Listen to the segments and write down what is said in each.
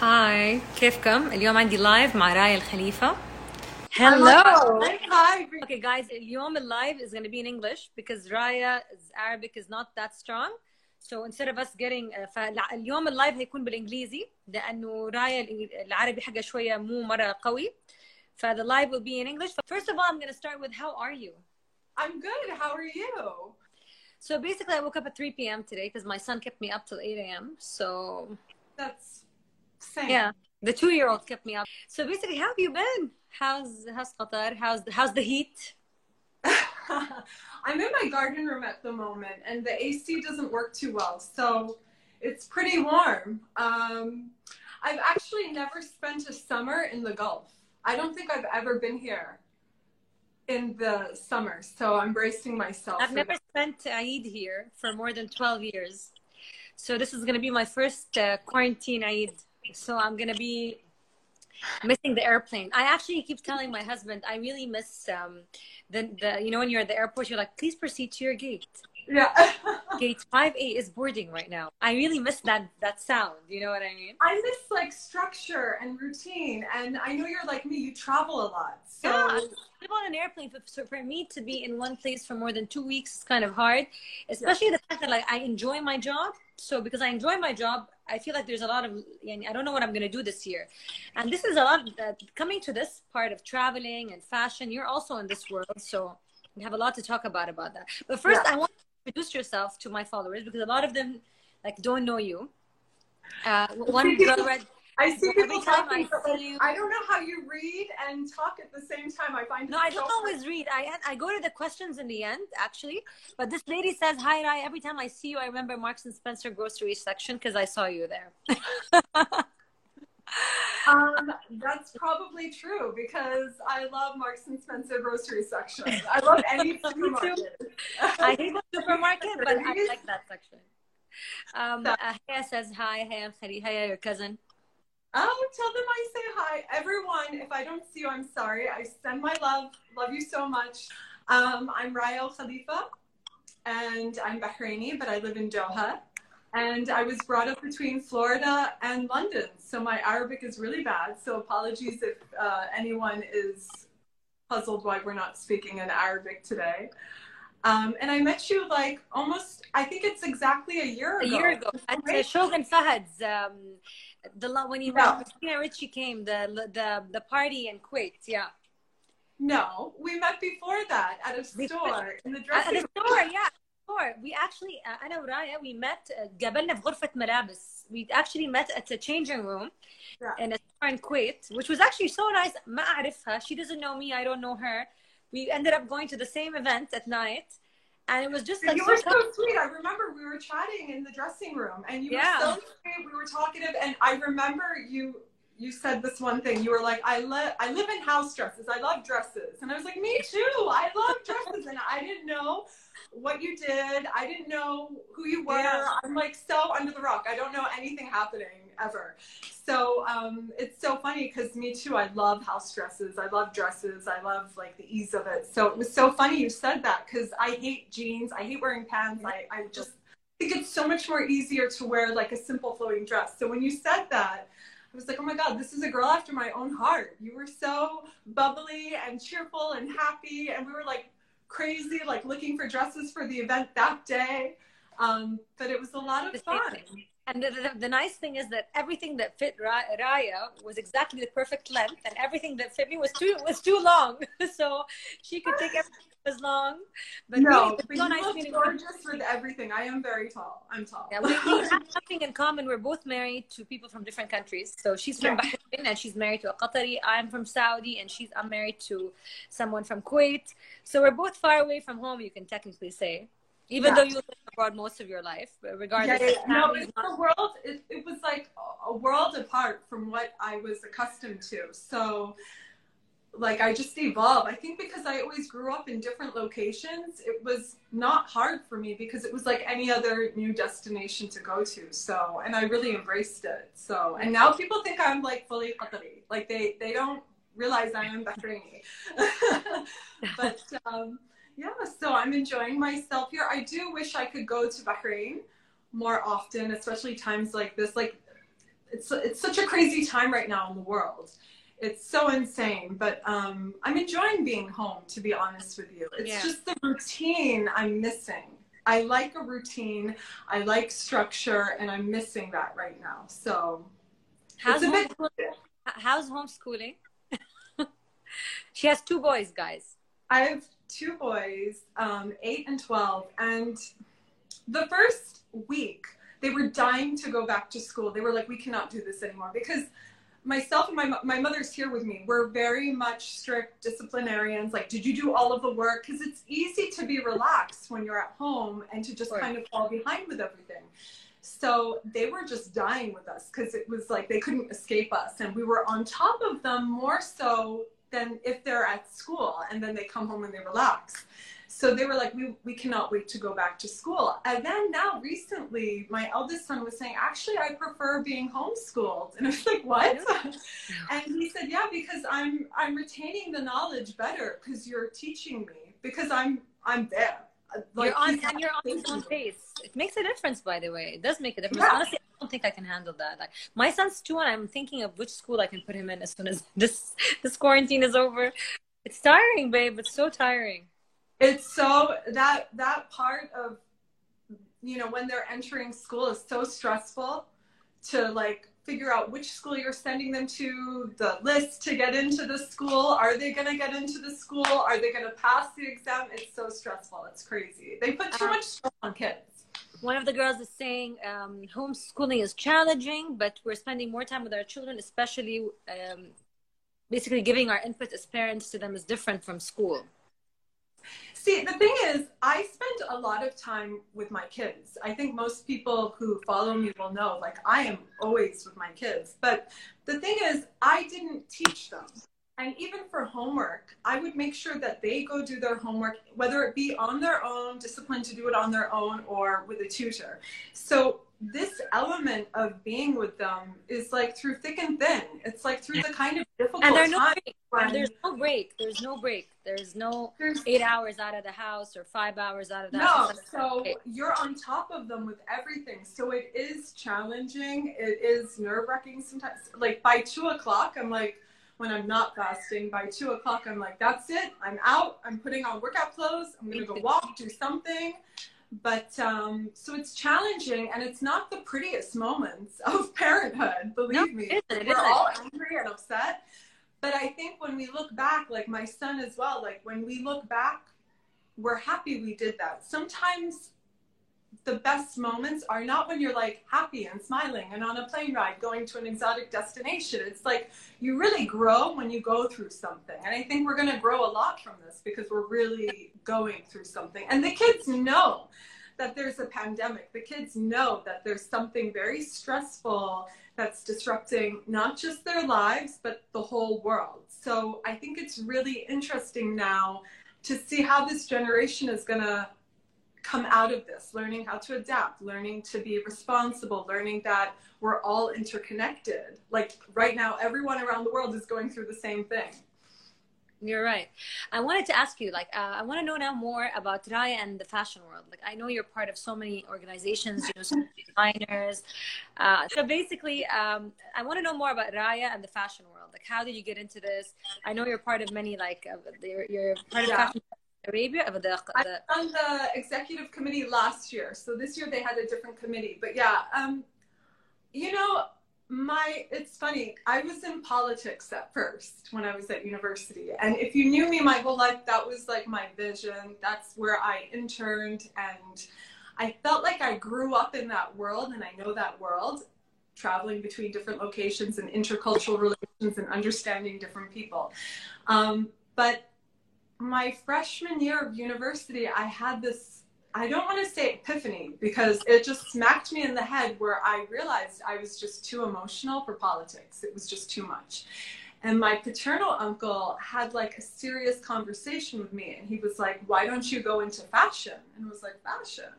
هاي كيفكم؟ اليوم عندي لايف مع رايا الخليفة. Hello. Hi. Okay guys, اليوم اللايف is going to be in English because Raya's Arabic is not that strong. So instead of us getting uh, فاليوم اللايف هيكون بالانجليزي لانه رايا العربي حقها شوية مو مرة قوي. ف the live will be in English. First of all, I'm going to start with how are you? I'm good. How are you? So basically, I woke up at 3 p.m. today because my son kept me up till 8 a.m. So That's same. yeah, the two-year-old kept me up. So basically, how have you been? How's how's Qatar? How's the, how's the heat? I'm in my garden room at the moment, and the AC doesn't work too well, so it's pretty warm. Um, I've actually never spent a summer in the Gulf. I don't think I've ever been here in the summer, so I'm bracing myself. I've never spent Eid here for more than 12 years. So this is going to be my first uh, quarantine Eid. So I'm to be missing the airplane. I actually keep telling my husband I really miss um, the, the, you know, when you're at the airport, you're like, please proceed to your gate. Yeah. Gate 5A is boarding right now. I really miss that, that sound. You know what I mean? I miss like structure and routine, and I know you're like me. You travel a lot, so Yeah, I live on an airplane. For, so for me to be in one place for more than two weeks is kind of hard, especially the fact that like I enjoy my job. So because I enjoy my job, I feel like there's a lot of. I don't know what I'm gonna do this year, and this is a lot. Uh, coming to this part of traveling and fashion, you're also in this world, so we have a lot to talk about about that. But first, Yeah. I want to introduce yourself to my followers because a lot of them like don't know you. Uh, one girl read. I see people talking, I see you- I don't know how you read and talk at the same time. I find No, it I don't always read. I I go to the questions in the end, actually. But this lady says, "Hi, Rai. Every time I see you, I remember Marks and Spencer grocery section because I saw you there." Um, that's probably true because I love Marks and Spencer grocery section. I love any supermarket. I hate the supermarket, but I like that section. Um, uh, Haya says, "Hi, Haya Khali. Haya, your cousin." Oh, tell them I say hi. Everyone, if I don't see you, I'm sorry. I send my love. Love you so much. Um, I'm Raya Khalifa, and I'm Bahraini, but I live in Doha. And I was brought up between Florida and London, so my Arabic is really bad. So apologies if uh, anyone is puzzled why we're not speaking in Arabic today. Um, and I met you like almost, I think it's exactly a year ago. A year ago at uh, Shogun Fahad's, um, the when you Yeah. when Christina Ricci came, the the the party in Kuwait. Yeah, No, we met before that at a store in the at dressing the store. Yeah, store. We actually, uh, أنا ورايا, we met. Uh, قابلنا في غرفة ملابس. We actually met at a changing room. Yeah. in a store in Kuwait, which was actually so nice. ما أعرفها. She doesn't know me. I don't know her. We ended up going to the same event at night, and it was just like you so were so sweet. I remember we were chatting in the dressing room, and you Yeah. were so sweet. We were talkative, and I remember you. You said this one thing. You were like, "I live. I live in house dresses. I love dresses." And I was like, "Me too. I love dresses." and I didn't know what you did. I didn't know who you were. Yeah. I'm like so under the rock. I don't know anything happening ever. So um, it's so funny because me too. I love house dresses. I love dresses. I love like the ease of it. So it was so funny you said that because I hate jeans. I hate wearing pants. I, I just think it's so much more easier to wear like a simple flowing dress. So when you said that, I was like, oh my God, this is a girl after my own heart. You were so bubbly and cheerful and happy. And we were like crazy, like looking for dresses for the event that day. Um, but it was a lot of fun. And the, the, the nice thing is that everything that fit Ra- Raya was exactly the perfect length, and everything that fit me was too was too long. so she could take everything was long. But no, really, but you look gorgeous with everything. I am very tall. I'm tall. Yeah, we, we have something in common. We're both married to people from different countries. So she's from Yeah. Bahrain and she's married to a Qatari. I'm from Saudi and she's I'm married to someone from Kuwait. So we're both far away from home. You can technically say, even Yeah. though you live abroad most of your life, but regardless. yeah, yeah. No, it's the world. It, it was like a world apart from what I was accustomed to. So, like, I just evolve. I think because I always grew up in different locations, it was not hard for me because it was like any other new destination to go to. So, and I really embraced it. So, and now people think I'm like fully Qatari. Like, they they don't realize I am Bahraini. but um, yeah, so I'm enjoying myself here. I do wish I could go to Bahrain more often, especially times like this. Like it's it's such a crazy time right now in the world. It's so insane, but um, I'm enjoying being home. To be honest with you, it's Yeah. just the routine I'm missing. I like a routine. I like structure, and I'm missing that right now. So How's, a bit. homeschooling? how's homeschooling? she has two boys, guys. I have two boys, um, eight and 12. And the first week, they were dying to go back to school. They were like, we cannot do this anymore because myself and my, my mother's here with me. We're very much strict disciplinarians. Like, did you do all of the work? Because it's easy to be relaxed when you're at home and to just Right. kind of fall behind with everything. So they were just dying with us because it was like they couldn't escape us. And we were on top of them more so than if they're at school and then they come home and they relax. So they were like, we, we cannot wait to go back to school. And then now recently, my eldest son was saying, actually, I prefer being homeschooled. And I was like, what? and he said, yeah, because I'm, I'm retaining the knowledge better because you're teaching me because I'm, I'm there. Like, you're on and you're on his own pace. It makes a difference, by the way. It does make a difference. Yeah. Honestly, I don't think I can handle that. Like my son's two, and I'm thinking of which school I can put him in as soon as this this quarantine is over. It's tiring, babe. It's so tiring. It's so that that part of you know when they're entering school is so stressful to like figure out which school you're sending them to the list to get into the school. Are they going to get into the school? Are they going to pass the exam? It's so stressful. It's crazy. They put too Uh, much stress on kids. One of the girls is saying um, homeschooling is challenging, but we're spending more time with our children, especially um, basically giving our input as parents to them is different from school. See, the thing is, I spend a lot of time with my kids. I think most people who follow me will know, like, I am always with my kids. But the thing is, I didn't teach them. And even for homework, I would make sure that they go do their homework, whether it be on their own, disciplined to do it on their own, or with a tutor. So, this element of being with them is like through thick and thin. It's like through the kind of difficult And there are no break. when there's no break. There's no break. There's no there's eight hours out of the house or five hours out of the No, house. so you're on top of them with everything. So it is challenging. It is nerve wracking sometimes. Like by two o'clock, I'm like, when I'm not fasting, by two o'clock, I'm like, that's it. I'm out. I'm putting on workout clothes. I'm going to go walk, do something. But um, so it's challenging and it's not the prettiest moments of parenthood, believe No, me. it isn't, We're isn't. all angry and upset. But I think when we look back, like my son as well, like when we look back, we're happy we did that. Sometimes the best moments are not when you're like happy and smiling and on a plane ride going to an exotic destination. It's like you really grow when you go through something. And I think we're going to grow a lot from this because we're really going through something. And the kids know that there's a pandemic. The kids know that there's something very stressful that's disrupting not just their lives, but the whole world. So I think it's really interesting now to see how this generation is going to come out of this, learning how to adapt, learning to be responsible, learning that we're all interconnected. Like right now, everyone around the world is going through the same thing. You're right. I wanted to ask you, like, uh, I want to know now more about Raya and the fashion world. Like, I know you're part of so many organizations, you know, so many designers. Uh, so basically, um, I want to know more about Raya and the fashion world. Like, how did you get into this? I know you're part of many, like, uh, you're, you're part of Yeah. Fashion Arabia, the, I the was on the executive committee last year, so this year they had a different committee. But yeah, um, you know, my it's funny. I was in politics at first when I was at university, and if you knew me my whole life, that was like my vision. That's where I interned, and I felt like I grew up in that world, and I know that world. Traveling between different locations and intercultural relations and understanding different people, um, but my freshman year of university, I had this, I don't want to say epiphany because it just smacked me in the head where I realized I was just too emotional for politics. It was just too much. And my paternal uncle had like a serious conversation with me and he was like, Why don't you go into fashion? And I was like, Fashion?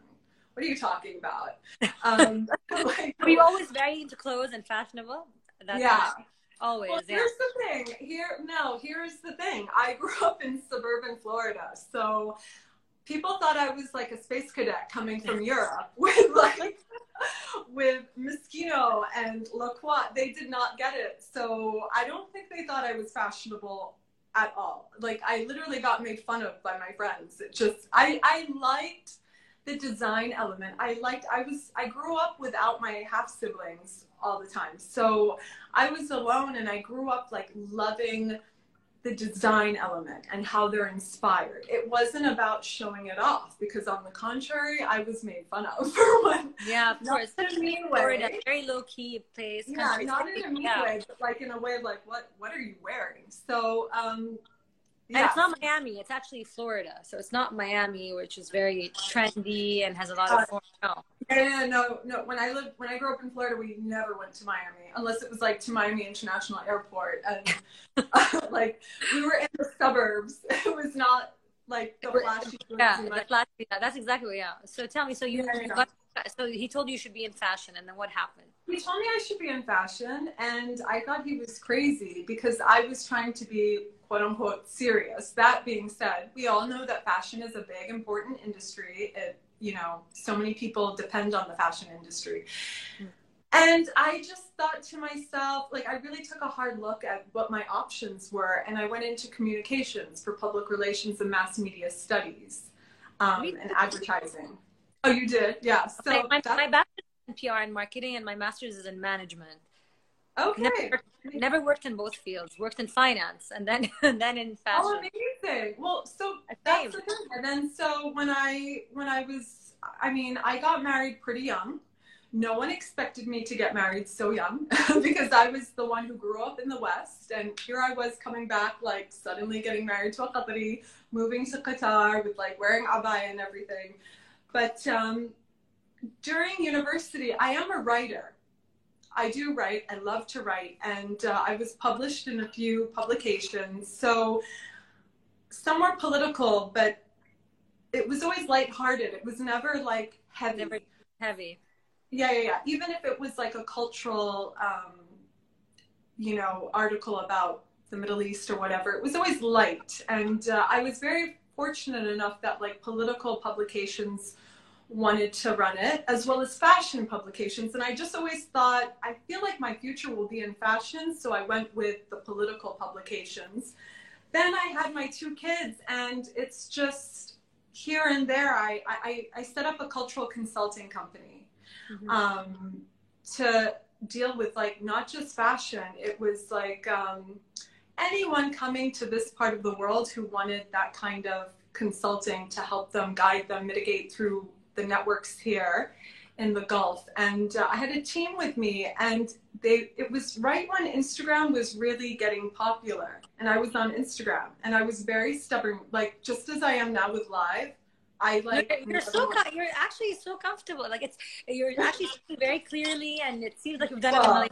What are you talking about? Um, like, Were you always very into clothes and fashionable? That's yeah. Always, Well, yeah. here's the thing. Here, no, here's the thing. I grew up in suburban Florida, so people thought I was like a space cadet coming from Europe with like with Moschino and Lacroix. They did not get it. So I don't think they thought I was fashionable at all. Like I literally got made fun of by my friends. It just I I liked the design element. I liked I was I grew up without my half siblings all the time. So I was alone and I grew up like loving the design element and how they're inspired. It wasn't about showing it off because, on the contrary, I was made fun of for one. Yeah, of course. Such a mean Florida, way. very low key place. Yeah, not in a mean yeah. way, but like in a way of like, what what are you wearing? So, um, yeah. And it's not Miami. It's actually Florida. So it's not Miami, which is very trendy and has a lot of. Uh, no. Yeah, no, no. When I lived, when I grew up in Florida, we never went to Miami unless it was like to Miami International Airport, and uh, like we were in the suburbs. It was not like the flashy. Yeah, the flashy. Yeah, that's exactly yeah. So tell me, so you, yeah, you got, so he told you you should be in fashion, and then what happened? He told me I should be in fashion, and I thought he was crazy because I was trying to be quote unquote serious. That being said, we all know that fashion is a big, important industry. It, you know, so many people depend on the fashion industry. And I just thought to myself, like, I really took a hard look at what my options were, and I went into communications for public relations and mass media studies um, and advertising. Oh, you did? Yeah. So my, my, my bachelor's in PR and marketing, and my master's is in management. Okay. Never worked, never worked, in both fields. Worked in finance and then and then in fashion. Oh, amazing! Well, so that's the thing. And then so when I when I was, I mean, I got married pretty young. No one expected me to get married so young because I was the one who grew up in the West, and here I was coming back, like suddenly getting married to a Qatari, moving to Qatar with like wearing abaya and everything. But um, during university, I am a writer. I do write. I love to write, and uh, I was published in a few publications. So some were political, but it was always lighthearted. It was never like heavy. Never heavy. Yeah, yeah, yeah. Even if it was like a cultural, um, you know, article about the Middle East or whatever, it was always light. And uh, I was very fortunate enough that like political publications wanted to run it, as well as fashion publications. And I just always thought, I feel like my future will be in fashion. So I went with the political publications. Then I had my two kids, and it's just here and there. I, I, I set up a cultural consulting company mm-hmm. um, to deal with like not just fashion, it was like um, anyone coming to this part of the world who wanted that kind of consulting to help them guide them mitigate through the networks here in the Gulf. And uh, I had a team with me, and they it was right when Instagram was really getting popular, and I was on Instagram, and I was very stubborn, like just as I am now with live. I like you're, you're so you're actually so comfortable. Like it's you're actually speaking very clearly, and it seems like you've done well, it.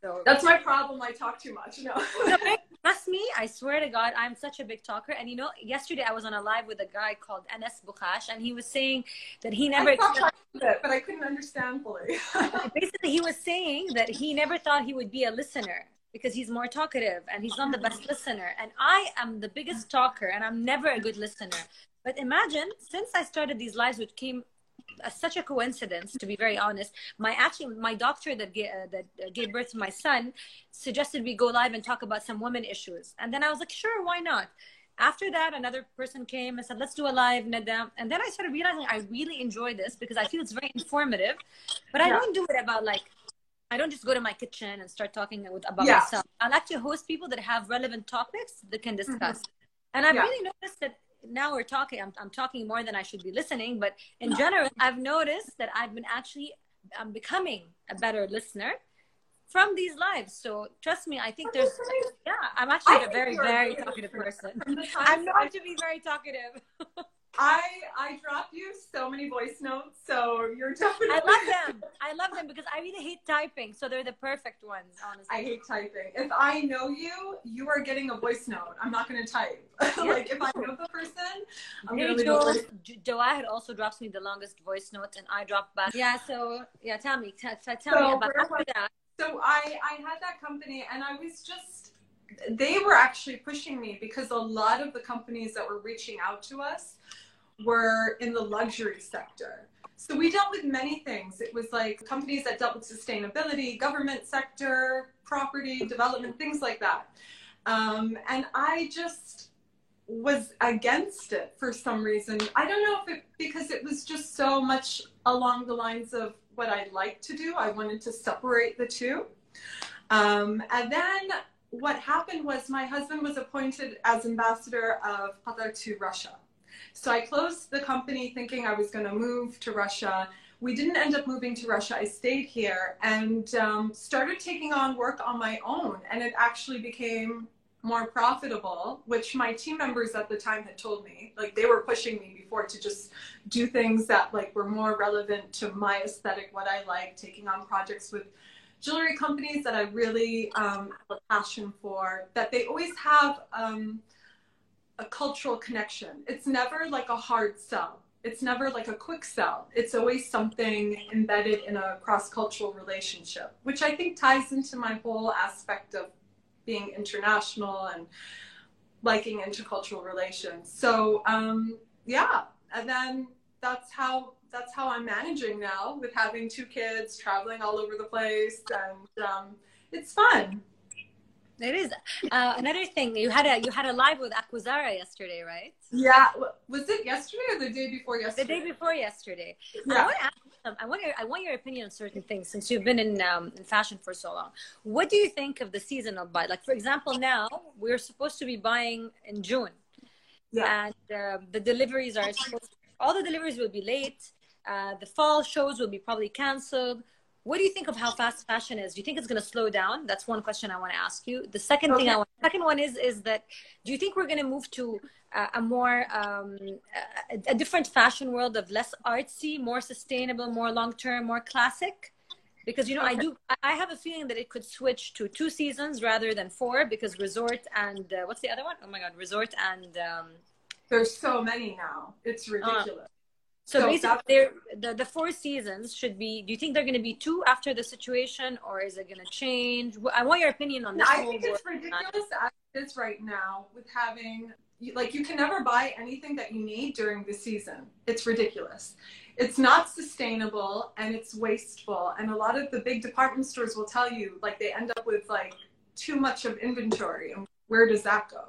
So. That's my problem. I talk too much. No. Trust me, I swear to God, I'm such a big talker. And you know, yesterday I was on a live with a guy called Anas Bukhash, and he was saying that he never. I thought it, but I couldn't understand fully. Basically, he was saying that he never thought he would be a listener because he's more talkative and he's not the best listener. And I am the biggest talker, and I'm never a good listener. But imagine, since I started these lives, which came as such a coincidence, to be very honest, my actually my doctor that gave, uh, that uh, gave birth to my son suggested we go live and talk about some women issues, and then I was like, sure, why not? After that, another person came and said, let's do a live, Nada. And then I started realizing I really enjoy this because I feel it's very informative, but I yeah. don't do it about like I don't just go to my kitchen and start talking with, about yeah. myself. I like to host people that have relevant topics that can discuss. Mm-hmm. And I've yeah. really noticed that now we're talking I'm, I'm talking more than i should be listening but in general i've noticed that i've been actually i'm becoming a better listener from these lives. So trust me i think there's yeah i'm actually a very very talkative person. i'm known to be very talkative I I drop you so many voice notes, so you're definitely. I love them. I love them because I really hate typing, so they're the perfect ones. Honestly, I hate typing. If I know you, you are getting a voice note. I'm not going to type. like if I know the person, I'm hey, going to Joe, Joa had also drops me the longest voice notes, and I dropped back. Yeah. So yeah, tell me, t- t- tell so me about that. So I I had that company, and I was just they were actually pushing me because a lot of the companies that were reaching out to us were in the luxury sector. So we dealt with many things. It was like companies that dealt with sustainability, government sector, property development, things like that. Um, and I just was against it for some reason. I don't know if it because it was just so much along the lines of what I like to do. I wanted to separate the two. Um, and then what happened was my husband was appointed as ambassador of Qatar to Russia. So I closed the company thinking I was going to move to Russia. We didn't end up moving to Russia. I stayed here and um, started taking on work on my own. And it actually became more profitable, which my team members at the time had told me. Like they were pushing me before to just do things that like were more relevant to my aesthetic, what I like, taking on projects with jewelry companies that I really um, have a passion for, that they always have um, a cultural connection. It's never like a hard sell. It's never like a quick sell. It's always something embedded in a cross cultural relationship, which I think ties into my whole aspect of being international and liking intercultural relations. So um, yeah, and then that's how that's how I'm managing now with having two kids, traveling all over the place, and um, it's fun. It is. Uh, another thing, you had a you had a live with Aquazzura yesterday, right? Yeah. Was it yesterday or the day before yesterday? The day before yesterday. Yeah. I want to ask I want your I want your opinion on certain things since you've been in um, in fashion for so long. What do you think of the seasonal buy? Like for example, now we're supposed to be buying in June, yeah. and uh, the deliveries are supposed. To, all the deliveries will be late. Uh, the fall shows will be probably canceled. What do you think of how fast fashion is? Do you think it's going to slow down? That's one question I want to ask you. The second okay. thing I want, second one is is that do you think we're going to move to uh, a more um, a, a, different fashion world of less artsy, more sustainable, more long term, more classic? Because you know, okay. I do. I have a feeling that it could switch to two seasons rather than four because resort and uh, what's the other one? Oh my god, resort and um, there's so many now. It's uh, ridiculous. Uh, so, so basically, the the four seasons should be. Do you think they're going to be two after the situation, or is it going to change? I want your opinion on this. I think it's ridiculous as it is right now with having like you can never buy anything that you need during the season. It's ridiculous. It's not sustainable and it's wasteful. And a lot of the big department stores will tell you like they end up with like too much of inventory. And where does that go?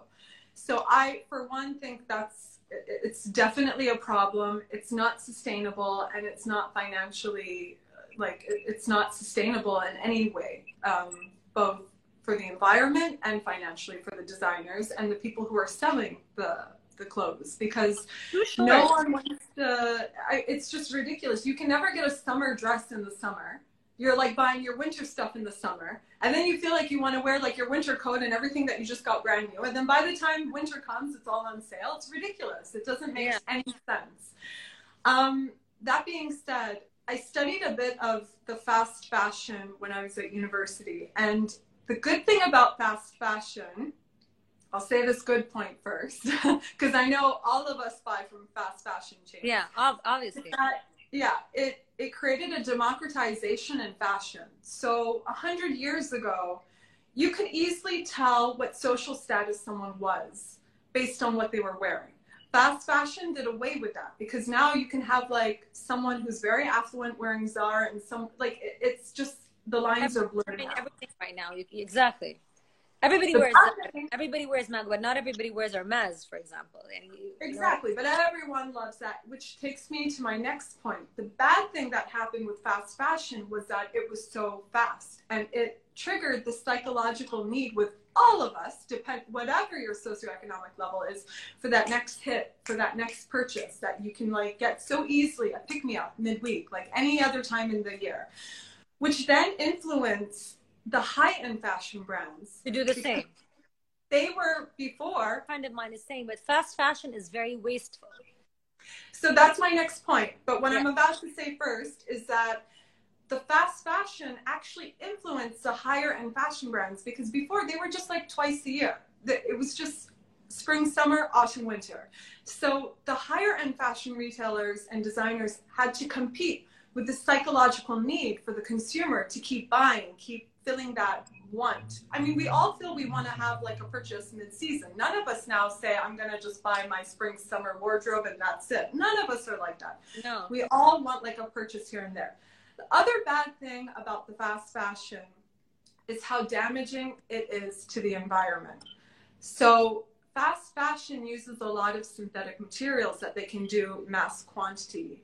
So I, for one, think that's it's definitely a problem. It's not sustainable and it's not financially like it's not sustainable in any way, um, both for the environment and financially for the designers and the people who are selling the the clothes because sure. no one wants to. I, it's just ridiculous. You can never get a summer dress in the summer you're like buying your winter stuff in the summer and then you feel like you want to wear like your winter coat and everything that you just got brand new and then by the time winter comes it's all on sale it's ridiculous it doesn't make yeah. any sense um, that being said i studied a bit of the fast fashion when i was at university and the good thing about fast fashion I'll say this good point first because I know all of us buy from fast fashion chains. Yeah, obviously. That, yeah, it it created a democratization in fashion. So a hundred years ago, you could easily tell what social status someone was based on what they were wearing. Fast fashion did away with that because now you can have like someone who's very affluent wearing Zara and some like it, it's just the lines are blurred. Everything right now, exactly. Everybody wears everybody wears Mango, but not everybody wears Hermes, for example. And you, exactly, you know. but everyone loves that, which takes me to my next point. The bad thing that happened with fast fashion was that it was so fast, and it triggered the psychological need with all of us, depend whatever your socioeconomic level is, for that next hit, for that next purchase that you can like get so easily a pick me up midweek, like any other time in the year, which then influence the high-end fashion brands to do the same. They were before. A friend of mine is saying, but fast fashion is very wasteful. So that's my next point. But what yeah. I'm about to say first is that the fast fashion actually influenced the higher end fashion brands because before they were just like twice a year. It was just spring, summer, autumn, winter. So the higher end fashion retailers and designers had to compete with the psychological need for the consumer to keep buying, keep filling that want. I mean, we all feel we want to have like a purchase mid-season. None of us now say I'm going to just buy my spring summer wardrobe and that's it. None of us are like that. No. We all want like a purchase here and there. The other bad thing about the fast fashion is how damaging it is to the environment. So fast fashion uses a lot of synthetic materials that they can do mass quantity.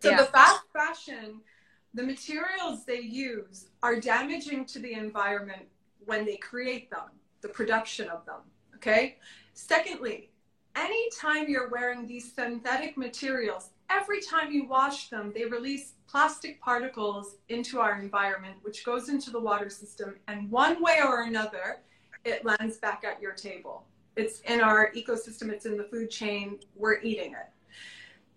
So Yeah. the fast fashion, the materials they use are damaging to the environment when they create them, the production of them. Okay. Secondly, anytime you're wearing these synthetic materials, every time you wash them, they release plastic particles into our environment, which goes into the water system. And one way or another, it lands back at your table. It's in our ecosystem, it's in the food chain, we're eating it.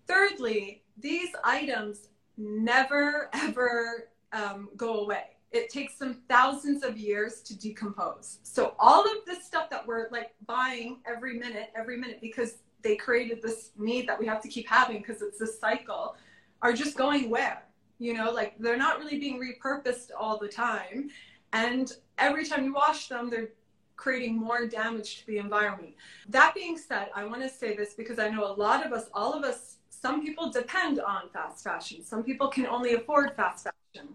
Thirdly, these items never ever um, go away. It takes them thousands of years to decompose. So all of this stuff that we're like buying every minute, every minute, because they created this need that we have to keep having because it's this cycle, are just going where? You know, like they're not really being repurposed all the time. And every time you wash them, they're creating more damage to the environment. That being said, I want to say this because I know a lot of us, all of us, some people depend on fast fashion. Some people can only afford fast fashion.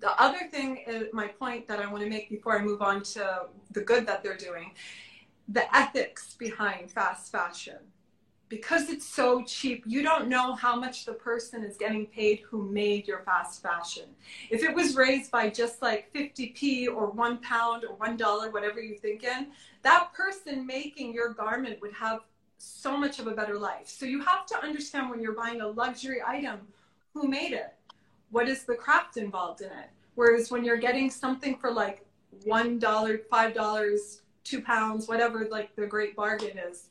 The other thing is my point that I want to make before I move on to the good that they're doing, the ethics behind fast fashion. Because it's so cheap, you don't know how much the person is getting paid who made your fast fashion. If it was raised by just like 50p or one pound or one dollar, whatever you think in, that person making your garment would have so much of a better life. So you have to understand when you're buying a luxury item, who made it? What is the craft involved in it? Whereas when you're getting something for like one dollar, five dollars, two pounds, whatever like the great bargain is,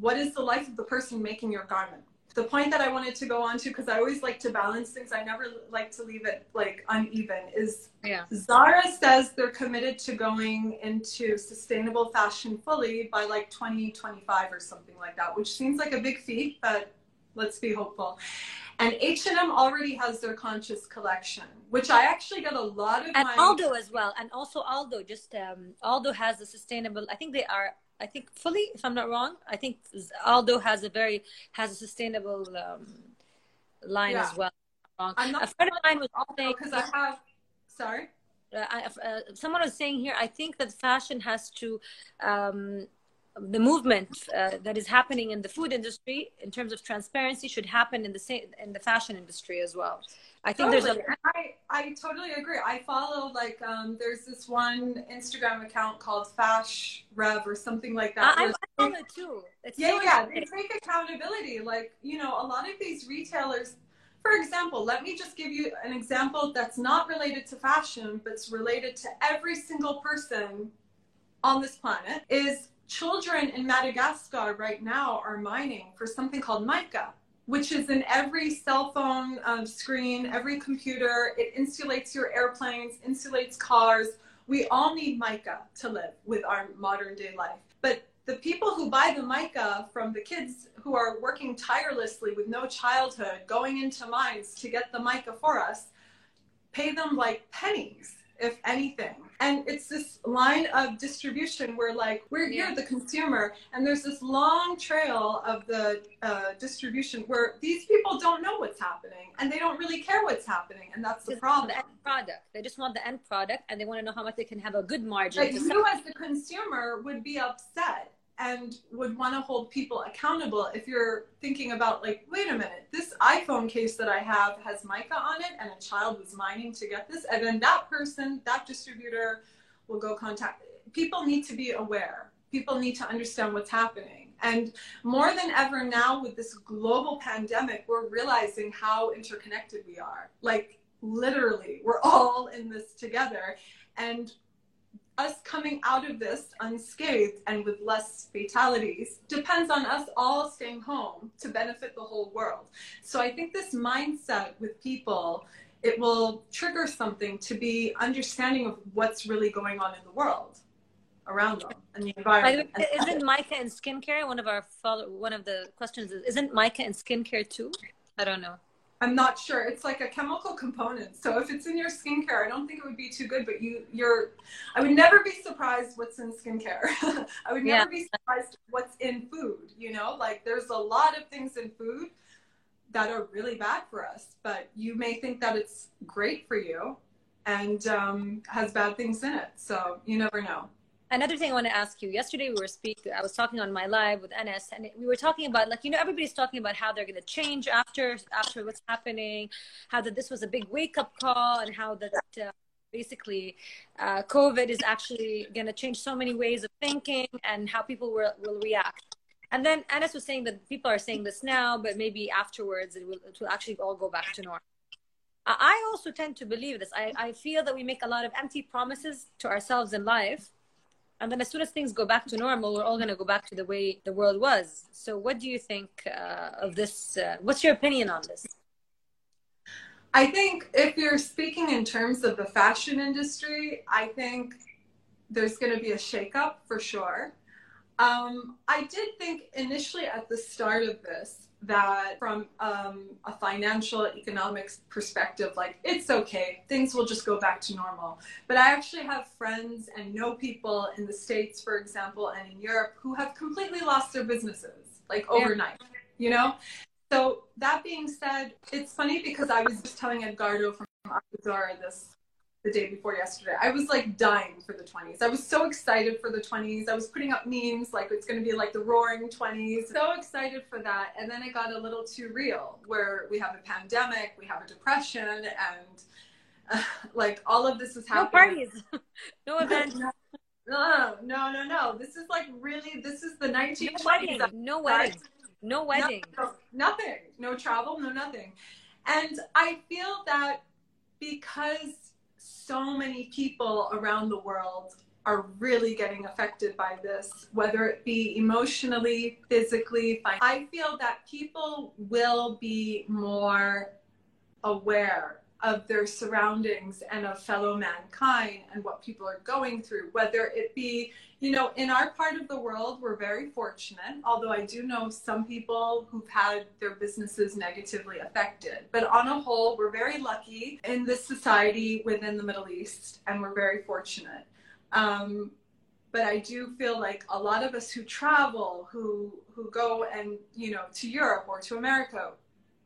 what is the life of the person making your garment? The point that I wanted to go on to, because I always like to balance things, I never like to leave it like uneven, is Yeah. Zara says they're committed to going into sustainable fashion fully by like 2025 or something like that, which seems like a big feat, but let's be hopeful. And H&M already has their conscious collection, which I actually get a lot of And my Aldo as well. And also Aldo, just um, Aldo has a sustainable. I think they are. I think fully, if I'm not wrong, I think Aldo has a very has a sustainable um, line Yeah. as well. Wrong. I'm not A friend of mine was saying because I have sorry. uh, I, uh, someone was saying here i think that fashion has to um, the movement uh, that is happening in the food industry in terms of transparency should happen in the same in the fashion industry as well i think totally. there's a I, I totally agree. I follow like um, there's this one Instagram account called Fash Rev or something like that. I, I follow it too it's yeah, so yeah, they take accountability. Like you know, a lot of these retailers. For example, let me just give you an example that's not related to fashion, but it's related to every single person on this planet. Is children in Madagascar right now are mining for something called mica, which is in every cell phone um, screen, every computer. It insulates your airplanes, insulates cars. We all need mica to live with our modern day life. But the people who buy the mica from the kids who are working tirelessly with no childhood, going into mines to get the mica for us, pay them like pennies, if anything. And it's this line of distribution where, like, we're Yeah. you're the consumer, and there's this long trail of the uh, distribution where these people don't know what's happening, and they don't really care what's happening, and that's the problem. the end product they just want the end product and they want to know how much they can have a good margin But you, as the consumer, would be upset and would want to hold people accountable if you're thinking about, like, wait a minute, this iPhone case that I have has mica on it, and a child was mining to get this, and then that person, that distributor, will go contact. People need to be aware. People need to understand what's happening. And more than ever now, with this global pandemic, we're realizing how interconnected we are. Like, literally, we're all in this together. And us coming out of this unscathed and with less fatalities depends on us all staying home to benefit the whole world. So I think this mindset with people, it will trigger something to be understanding of what's really going on in the world around them and the environment. isn't mica in skincare one of our follow one of the questions is isn't mica in skincare too i don't know I'm not sure. It's like a chemical component. So if it's in your skincare, I don't think it would be too good. But you, you're, I would never be surprised what's in skincare. I would never yeah. be surprised what's in food. You know, like there's a lot of things in food that are really bad for us, but you may think that it's great for you and um, has bad things in it. So you never know another thing I want to ask you. Yesterday we were speaking. I was talking on my live with Anas, and we were talking about like you know everybody's talking about how they're going to change after after what's happening, how that this was a big wake up call, and how that uh, basically uh, COVID is actually going to change so many ways of thinking and how people will will react. And then Anas was saying that people are saying this now, but maybe afterwards it will, it will actually all go back to normal. I also tend to believe this. I, I feel that we make a lot of empty promises to ourselves in life and then as soon as things go back to normal we're all going to go back to the way the world was. So what do you think uh, of this uh, what's your opinion on this? I think if you're speaking in terms of the fashion industry i think there's going to be a shakeup for sure. Um, i did think initially at the start of this that from um, a financial economics perspective, like it's okay, things will just go back to normal. But I actually have friends and know people in the States, for example, and in Europe who have completely lost their businesses, like overnight, yeah. you know? So that being said, it's funny because I was just telling Edgardo from Azara this the day before yesterday. I was like dying for the 20s. I was so excited for the 20s. I was putting up memes like it's going to be like the roaring 20s. So excited for that. And then it got a little too real where we have a pandemic, we have a depression, and uh, like all of this is happening. No parties, no events. no, no, no, no. This is like really, this is the 1920s. No wedding. No wedding. No wedding. No, nothing. No travel, no nothing. And I feel that because so many people around the world are really getting affected by this, whether it be emotionally, physically. I feel that people will be more aware of their surroundings and of fellow mankind and what people are going through, whether it be, you know, in our part of the world, we're very fortunate, although I do know some people who've had their businesses negatively affected. But on a whole, we're very lucky in this society within the Middle East, and we're very fortunate. Um, but I do feel like a lot of us who travel, who who go and you know to Europe or to America,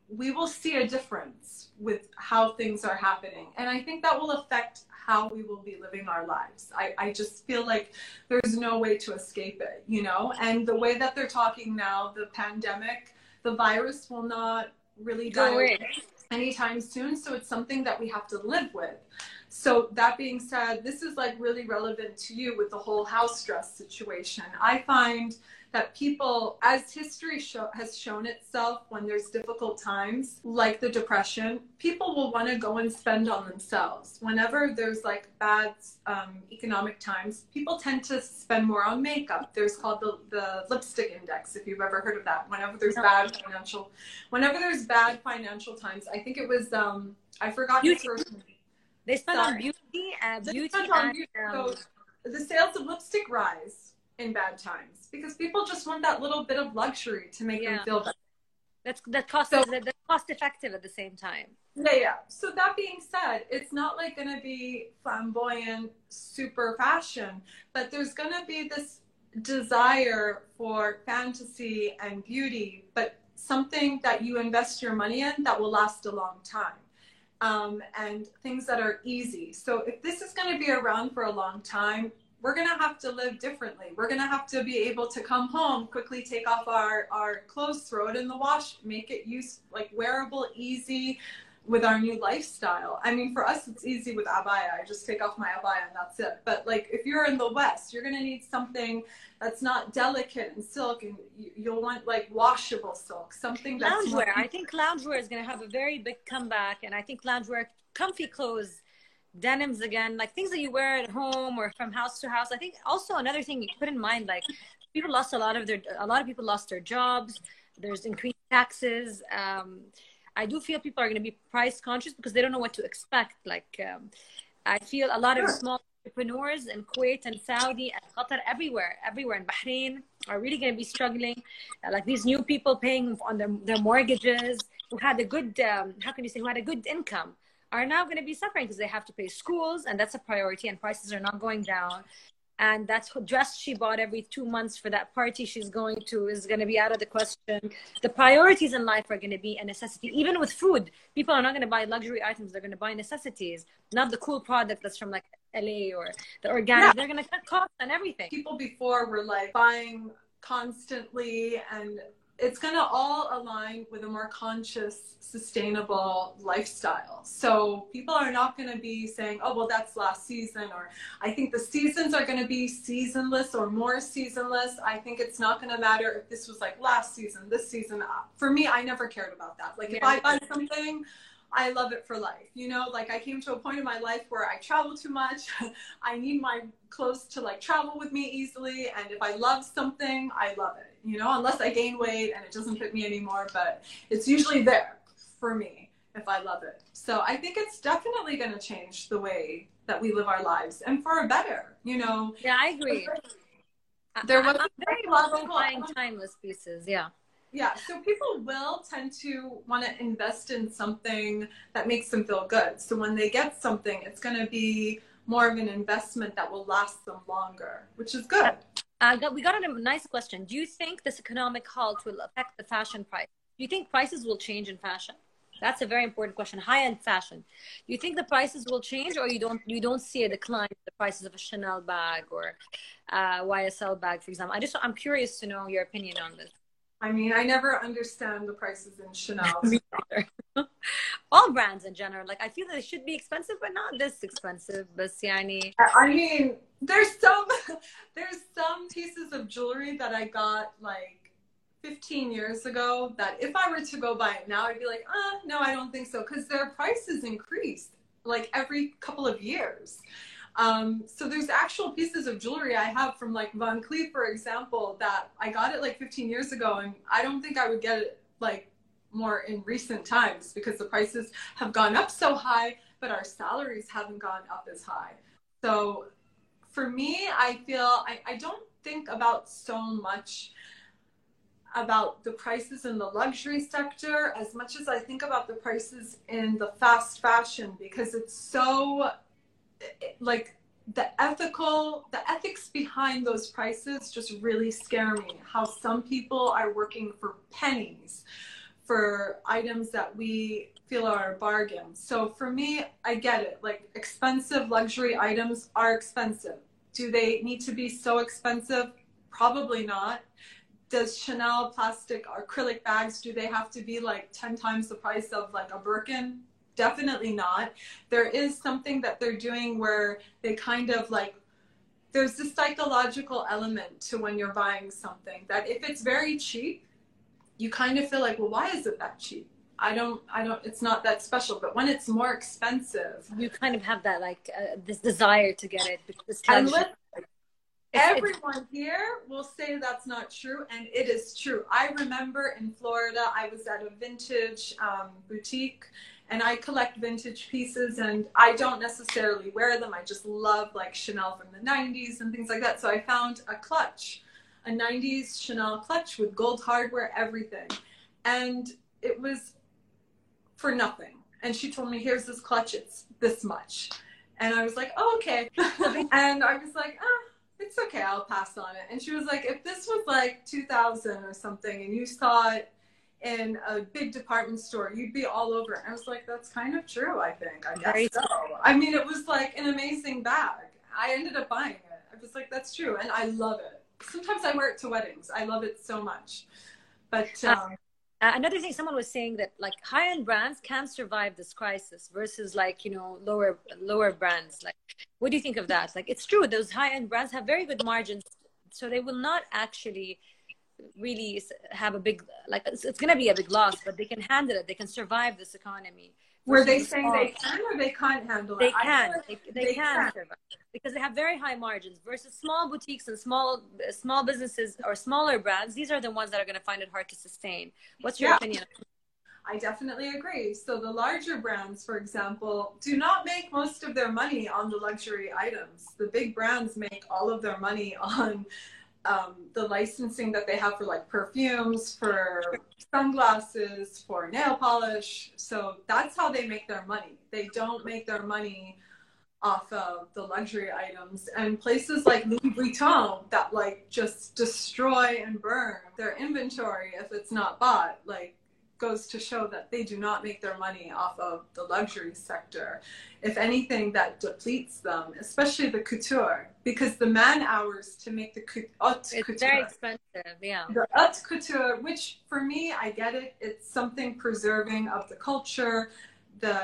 we will see a difference with how things are happening. And I think that will affect how we will be living our lives. I, I just feel like there's no way to escape it, you know? And the way that they're talking now, the pandemic, the virus will not really go away anytime soon. So it's something that we have to live with. So that being said, this is like really relevant to you with the whole house stress situation. I find that people, as history show, has shown itself when there's difficult times, like the Depression, people will want to go and spend on themselves. Whenever there's like bad um, economic times, people tend to spend more on makeup. There's called the, the lipstick index, if you've ever heard of that. Whenever there's bad financial, whenever there's bad financial times, I think it was, um, I forgot the first They spend Sorry. on beauty, uh, beauty, and, beauty. Um, so the sales of lipstick rise in bad times because people just want that little bit of luxury to make yeah. them feel better. That's that cost so, that's cost effective at the same time. Yeah, yeah. So that being said, it's not like going to be flamboyant, super fashion, but there's going to be this desire for fantasy and beauty, but something that you invest your money in that will last a long time. Um, and things that are easy. So if this is going to be around for a long time, we're going to have to live differently. We're going to have to be able to come home, quickly take off our, our clothes, throw it in the wash, make it use like wearable, easy with our new lifestyle. I mean, for us, it's easy with abaya. I just take off my abaya and that's it. But like, if you're in the West, you're going to need something that's not delicate and silk and you'll want like washable silk, something that's loungewear. More- I think loungewear is going to have a very big comeback. And I think loungewear, comfy clothes, denims again, like things that you wear at home or from house to house. I think also another thing you put in mind, like people lost a lot of their, a lot of people lost their jobs. There's increased taxes. Um, I do feel people are going to be price conscious because they don't know what to expect. Like um, I feel a lot of small entrepreneurs in Kuwait and Saudi and Qatar, everywhere, everywhere in Bahrain, are really going to be struggling. Uh, like these new people paying on their, their mortgages who had a good, um, how can you say, who had a good income are now going to be suffering because they have to pay schools and that's a priority and prices are not going down. And that's dress she bought every two months for that party she's going to is going to be out of the question. The priorities in life are going to be a necessity. Even with food people are not going to buy luxury items they're going to buy necessities not the cool product that's from like la or the organic. Yeah. they're going to cut costs on everything. People before were like buying constantly and it's going to all align with a more conscious, sustainable lifestyle. So people are not going to be saying, oh, well, that's last season, or I think the seasons are going to be seasonless or more seasonless. I think it's not going to matter if this was like last season, this season. Uh, for me, I never cared about that. Like if I buy something, I love it for life. You know, like I came to a point in my life where I travel too much. I need my clothes to like travel with me easily. And if I love something, I love it you know, unless I gain weight and it doesn't fit me anymore, but it's usually there for me if I love it. So I think it's definitely going to change the way that we live our lives and for a better, you know. Yeah, I agree. There was I'm very logical buying timeless pieces. Yeah. Yeah, so people will tend to want to invest in something that makes them feel good. So when they get something, it's going to be more of an investment that will last them longer, which is good. Uh, we got a nice question. Do you think this economic halt will affect the fashion price? Do you think prices will change in fashion? That's a very important question. High-end fashion. Do you think the prices will change, or you don't? You don't see a decline in the prices of a Chanel bag or a YSL bag, for example? I just I'm curious to know your opinion on this. I mean, I never understand the prices in Chanel. All brands in general. Like I feel they should be expensive, but not this expensive. But. I mean, there's some there's some pieces of jewelry that I got like 15 years ago that if I were to go buy it now, I'd be like, uh, no, I don't think so, because their prices increased like every couple of years. Um, so there's actual pieces of jewelry I have from like Van Cleef, for example, that I got it like 15 years ago, and I don't think I would get it like more in recent times because the prices have gone up so high, but our salaries haven't gone up as high. So for me, I feel I, I don't think about so much about the prices in the luxury sector as much as I think about the prices in the fast fashion because it's so like the ethical the ethics behind those prices just really scare me. How some people are working for pennies for items that we feel are a bargain. So for me i get it. Like expensive luxury items are expensive. Do they need to be so expensive? Probably not. Does chanel plastic acrylic bags do they have to be like 10 times the price of like a birkin definitely not. There is something that they're doing where they kind of like there's this psychological element to when you're buying something that if it's very cheap, you kind of feel like, well, why is it that cheap? I don't, I don't, it's not that special. But when it's more expensive, you kind of have that like uh, this desire to get it. This and everyone here will say that's not true, and it is true. I remember in Florida, I was at a vintage um, boutique and I collect vintage pieces and I don't necessarily wear them. I just love like Chanel from the 90s and things like that. So I found a clutch, a 90s Chanel clutch with gold hardware, everything. And it was for nothing. And she told me, here's this clutch, it's this much. And I was like, oh, okay. and I was like, ah, it's okay, I'll pass on it. And she was like, if this was like 2000 or something and you saw it in a big department store, you'd be all over. I was like, that's kind of true, I think. I guess so. I mean, it was like an amazing bag. I ended up buying it. I was like, that's true. And I love it. Sometimes I wear it to weddings. I love it so much. But uh, um, uh, another thing, someone was saying that like high-end brands can survive this crisis versus like you know lower lower brands. Like, what do you think of that? Like, it's true. Those high-end brands have very good margins, so they will not actually really have a big like it's, it's going to be a big loss but they can handle it they can survive this economy were they saying small. they can or they can't handle it they can they, they, they, can, can. survive because they have very high margins versus small boutiques and small small businesses or smaller brands these are the ones that are going to find it hard to sustain what's your yeah. opinion I definitely agree. So the larger brands, for example, do not make most of their money on the luxury items. The big brands make all of their money on um, the licensing that they have for like perfumes, for sunglasses, for nail polish. So that's how they make their money. They don't make their money off of the luxury items and places like Louis Vuitton that like just destroy and burn their inventory if it's not bought like goes to show that they do not make their money off of the luxury sector. If anything, that depletes them, especially the couture, because the man hours to make the haute it's couture. very expensive, yeah. The haute couture, which for me, I get it. It's something preserving of the culture, the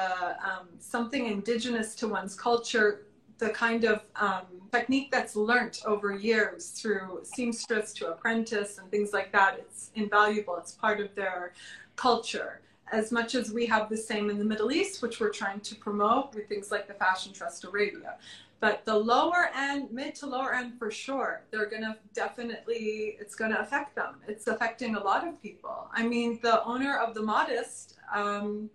um, something indigenous to one's culture, the kind of um, technique that's learnt over years through seamstress to apprentice and things like that. It's invaluable. It's part of their culture as much as we have the same in the Middle East, which we're trying to promote with things like the Fashion Trust Arabia. But the lower end, mid to lower end for sure, they're going to definitely, it's going to affect them. It's affecting a lot of people. I mean, the owner of the Modist, um,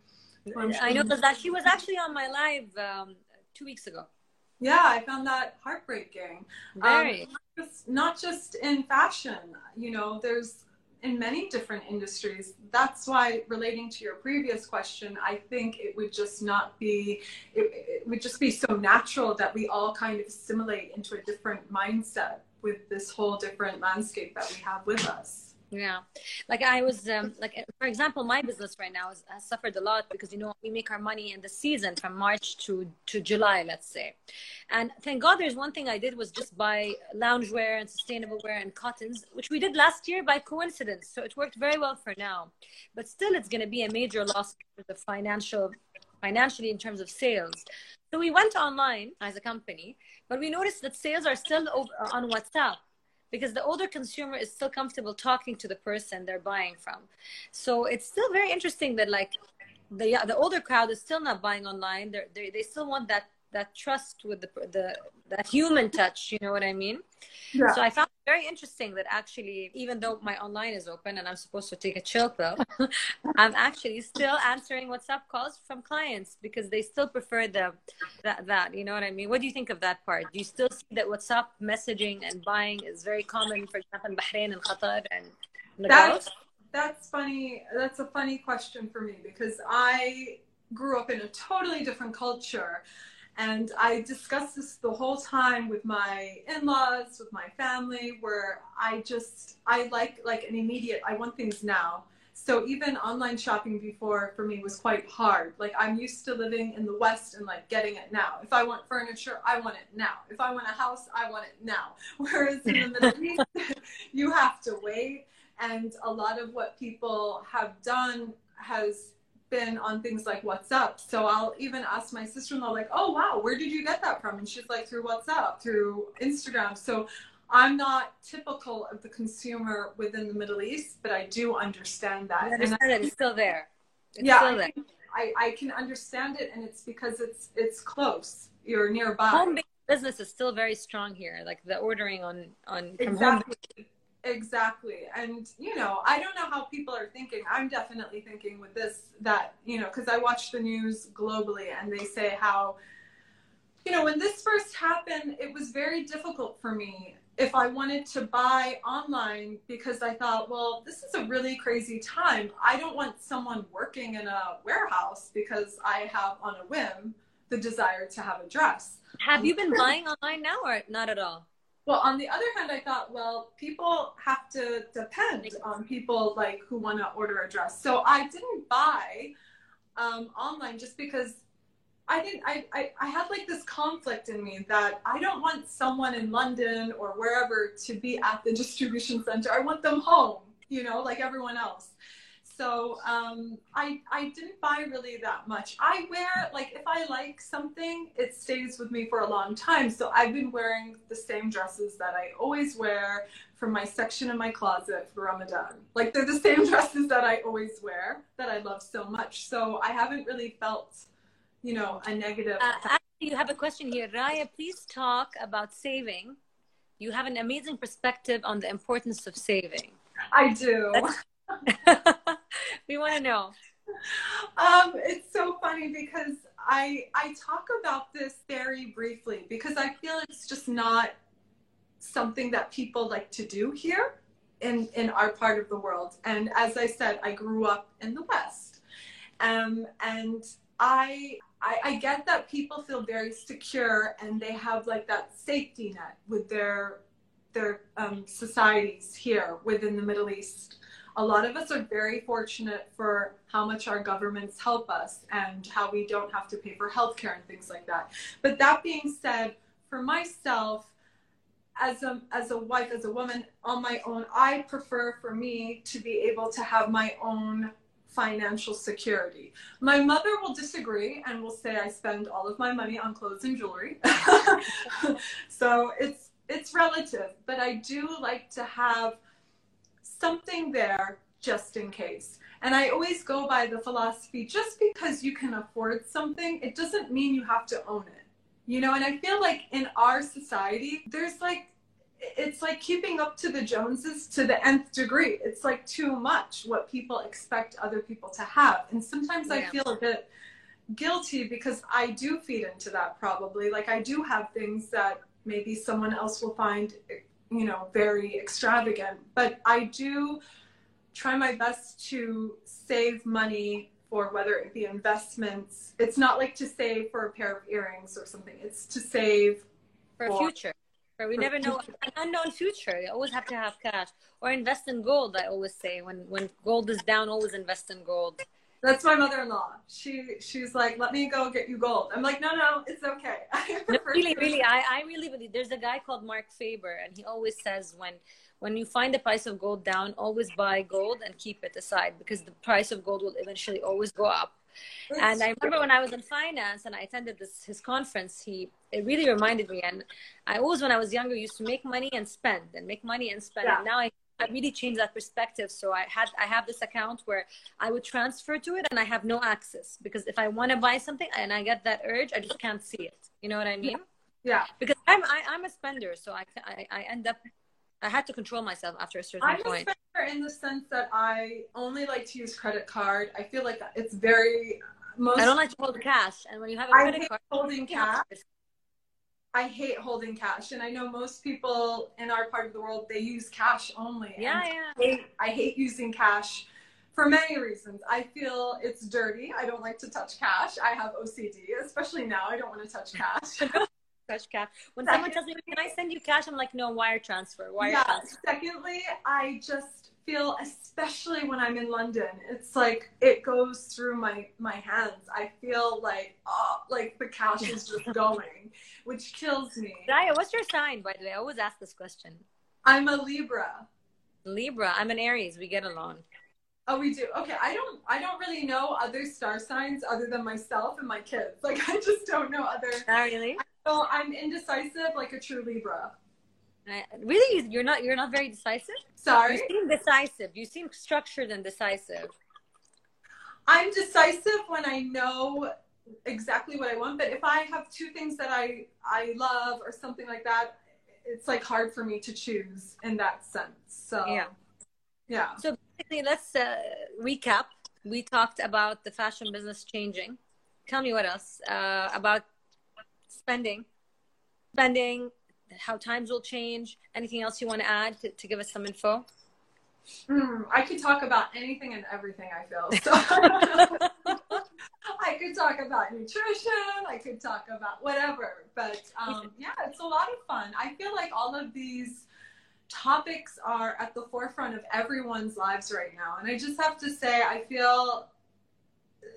I know that she was actually on my live um, two weeks ago. Yeah, I found that heartbreaking. Very. Um, not, just, not just in fashion, you know, there's in many different industries. That's why, relating to your previous question, I think it would just not be, it, it, would just be so natural that we all kind of assimilate into a different mindset with this whole different landscape that we have with us. Yeah, like I was, um, like for example, my business right now has, has, suffered a lot because you know we make our money in the season from March to to July, let's say, and thank God there's one thing I did was just buy loungewear and sustainable wear and cottons, which we did last year by coincidence, so it worked very well for now, but still it's going to be a major loss for the financial, financially in terms of sales. So we went online as a company, but we noticed that sales are still over, on WhatsApp because the older consumer is still comfortable talking to the person they're buying from. So it's still very interesting that like the the older crowd is still not buying online. They're, they they still want that that trust with the the that human touch. You know what I mean? Yeah. So I found it very interesting that actually, even though my online is open and I'm supposed to take a chill pill, I'm actually still answering WhatsApp calls from clients because they still prefer the that that. You know what I mean? What do you think of that part? Do you still see that WhatsApp messaging and buying is very common, for example, in Bahrain and Qatar and that's, That's funny. That's a funny question for me because I grew up in a totally different culture and I discussed this the whole time with my in-laws, with my family, where I just I like like an immediate. I want things now. So even online shopping before for me was quite hard. Like I'm used to living in the West and like getting it now. If I want furniture, I want it now. If I want a house, I want it now. Whereas in the Middle East, you have to wait. And a lot of what people have done has been on things like WhatsApp. So I'll even ask my sister in law, like, oh, wow, where did you get that from? And she's like, through WhatsApp, through Instagram. So I'm not typical of the consumer within the Middle East, but I do understand that. You understand and I, it's still there. It's yeah, still there. I, I can understand it, and it's because it's it's close. You're nearby. Home business is still very strong here. Like the ordering on on exactly. Exactly. And, you know, I don't know how people are thinking. I'm definitely thinking with this that, you know, because I watch the news globally and they say how, you know, when this first happened, it was very difficult for me if I wanted to buy online because I thought, well, this is a really crazy time. I don't want someone working in a warehouse because I have on a whim the desire to have a dress. Have you um, been buying online now or not at all? Well, on the other hand, I thought, well, people have to depend on people like who want to order a dress. So I didn't buy um, online just because I didn't. I, I I had like this conflict in me that I don't want someone in London or wherever to be at the distribution center. I want them home, you know, like everyone else so um, I I didn't buy really that much. I wear like if I like something, it stays with me for a long time. So I've been wearing the same dresses that I always wear from my section in my closet for Ramadan. Like they're the same dresses that I always wear that I love so much. So I haven't really felt, you know, a negative. Uh, actually, you have a question here, Raya. Please talk about saving. You have an amazing perspective on the importance of saving. I do. we want to know. Um, it's so funny because I I talk about this very briefly because I feel it's just not something that people like to do here in in our part of the world. And as I said, I grew up in the West, um, and I, I I get that people feel very secure and they have like that safety net with their their um, societies here within the Middle East. A lot of us are very fortunate for how much our governments help us and how we don't have to pay for healthcare and things like that. But that being said, for myself, as a as a wife, as a woman on my own, I prefer for me to be able to have my own financial security. My mother will disagree and will say I spend all of my money on clothes and jewelry. so it's it's relative, but I do like to have something there just in case. And I always go by the philosophy just because you can afford something, it doesn't mean you have to own it. You know, and I feel like in our society, there's like it's like keeping up to the Joneses to the nth degree. It's like too much what people expect other people to have. And sometimes yeah. I feel a bit guilty because I do feed into that probably. Like I do have things that maybe someone else will find, you know, very extravagant, but I do try my best to save money for whether it be investments. It's not like to save for a pair of earrings or something. It's to save for, for future we never know an unknown future. You always have to have cash or invest in gold. I always say when when gold is down, always invest in gold. That's my mother-in-law. She she's like, let me go get you gold. I'm like, no, no, it's okay. no, really, really, I, I really believe. There's a guy called Marc Faber, and he always says when when you find the price of gold down, always buy gold and keep it aside because the price of gold will eventually always go up and I remember when I was in finance and I attended this his conference, he it really reminded me. And I always, when I was younger, used to make money and spend and make money and spend. Yeah. And now I, I really changed that perspective. So I had I have this account where I would transfer to it and I have no access because if I want to buy something and I get that urge, I just can't see it. You know what I mean? Yeah. Because I'm I, am i am a spender, so I, I I end up I had to control myself after a certain I'm point. I'm a spender in the sense that I only like to use credit card. I feel like it's very most. I don't like to hold cash, and when you have a credit card, holding cash. I hate holding cash, and I know most people in our part of the world they use cash only. Yeah, yeah. I hate, I hate using cash for many reasons. I feel it's dirty. I don't like to touch cash. I have OCD, especially now. I don't want to touch cash. touch cash. When Secondly, someone tells me, "Can I send you cash?" I'm like, "No, wire transfer." Wire yeah. transfer. Secondly, I just feel especially when i'm in london it's like it goes through my my hands i feel like oh like the cash is just going which kills me Raya, what's your sign by the way i always ask this question i'm a libra libra i'm an aries we get along Oh, we do. Okay, I don't. I don't really know other star signs other than myself and my kids. Like, I just don't know other. Not really. So I'm indecisive, like a true Libra really, you're not. You're not very decisive. Sorry. You seem decisive. You seem structured and decisive. I'm decisive when I know exactly what I want. But if I have two things that I I love or something like that, it's like hard for me to choose in that sense. So yeah, yeah. So basically, let's uh, recap. We talked about the fashion business changing. Tell me what else uh, about spending, spending, how times will change. Anything else you want to add to, to give us some info? Mm, I could talk about anything and everything. I feel so. I could talk about nutrition. I could talk about whatever. But um, yeah, it's a lot of fun. I feel like all of these topics are at the forefront of everyone's lives right now, and I just have to say, I feel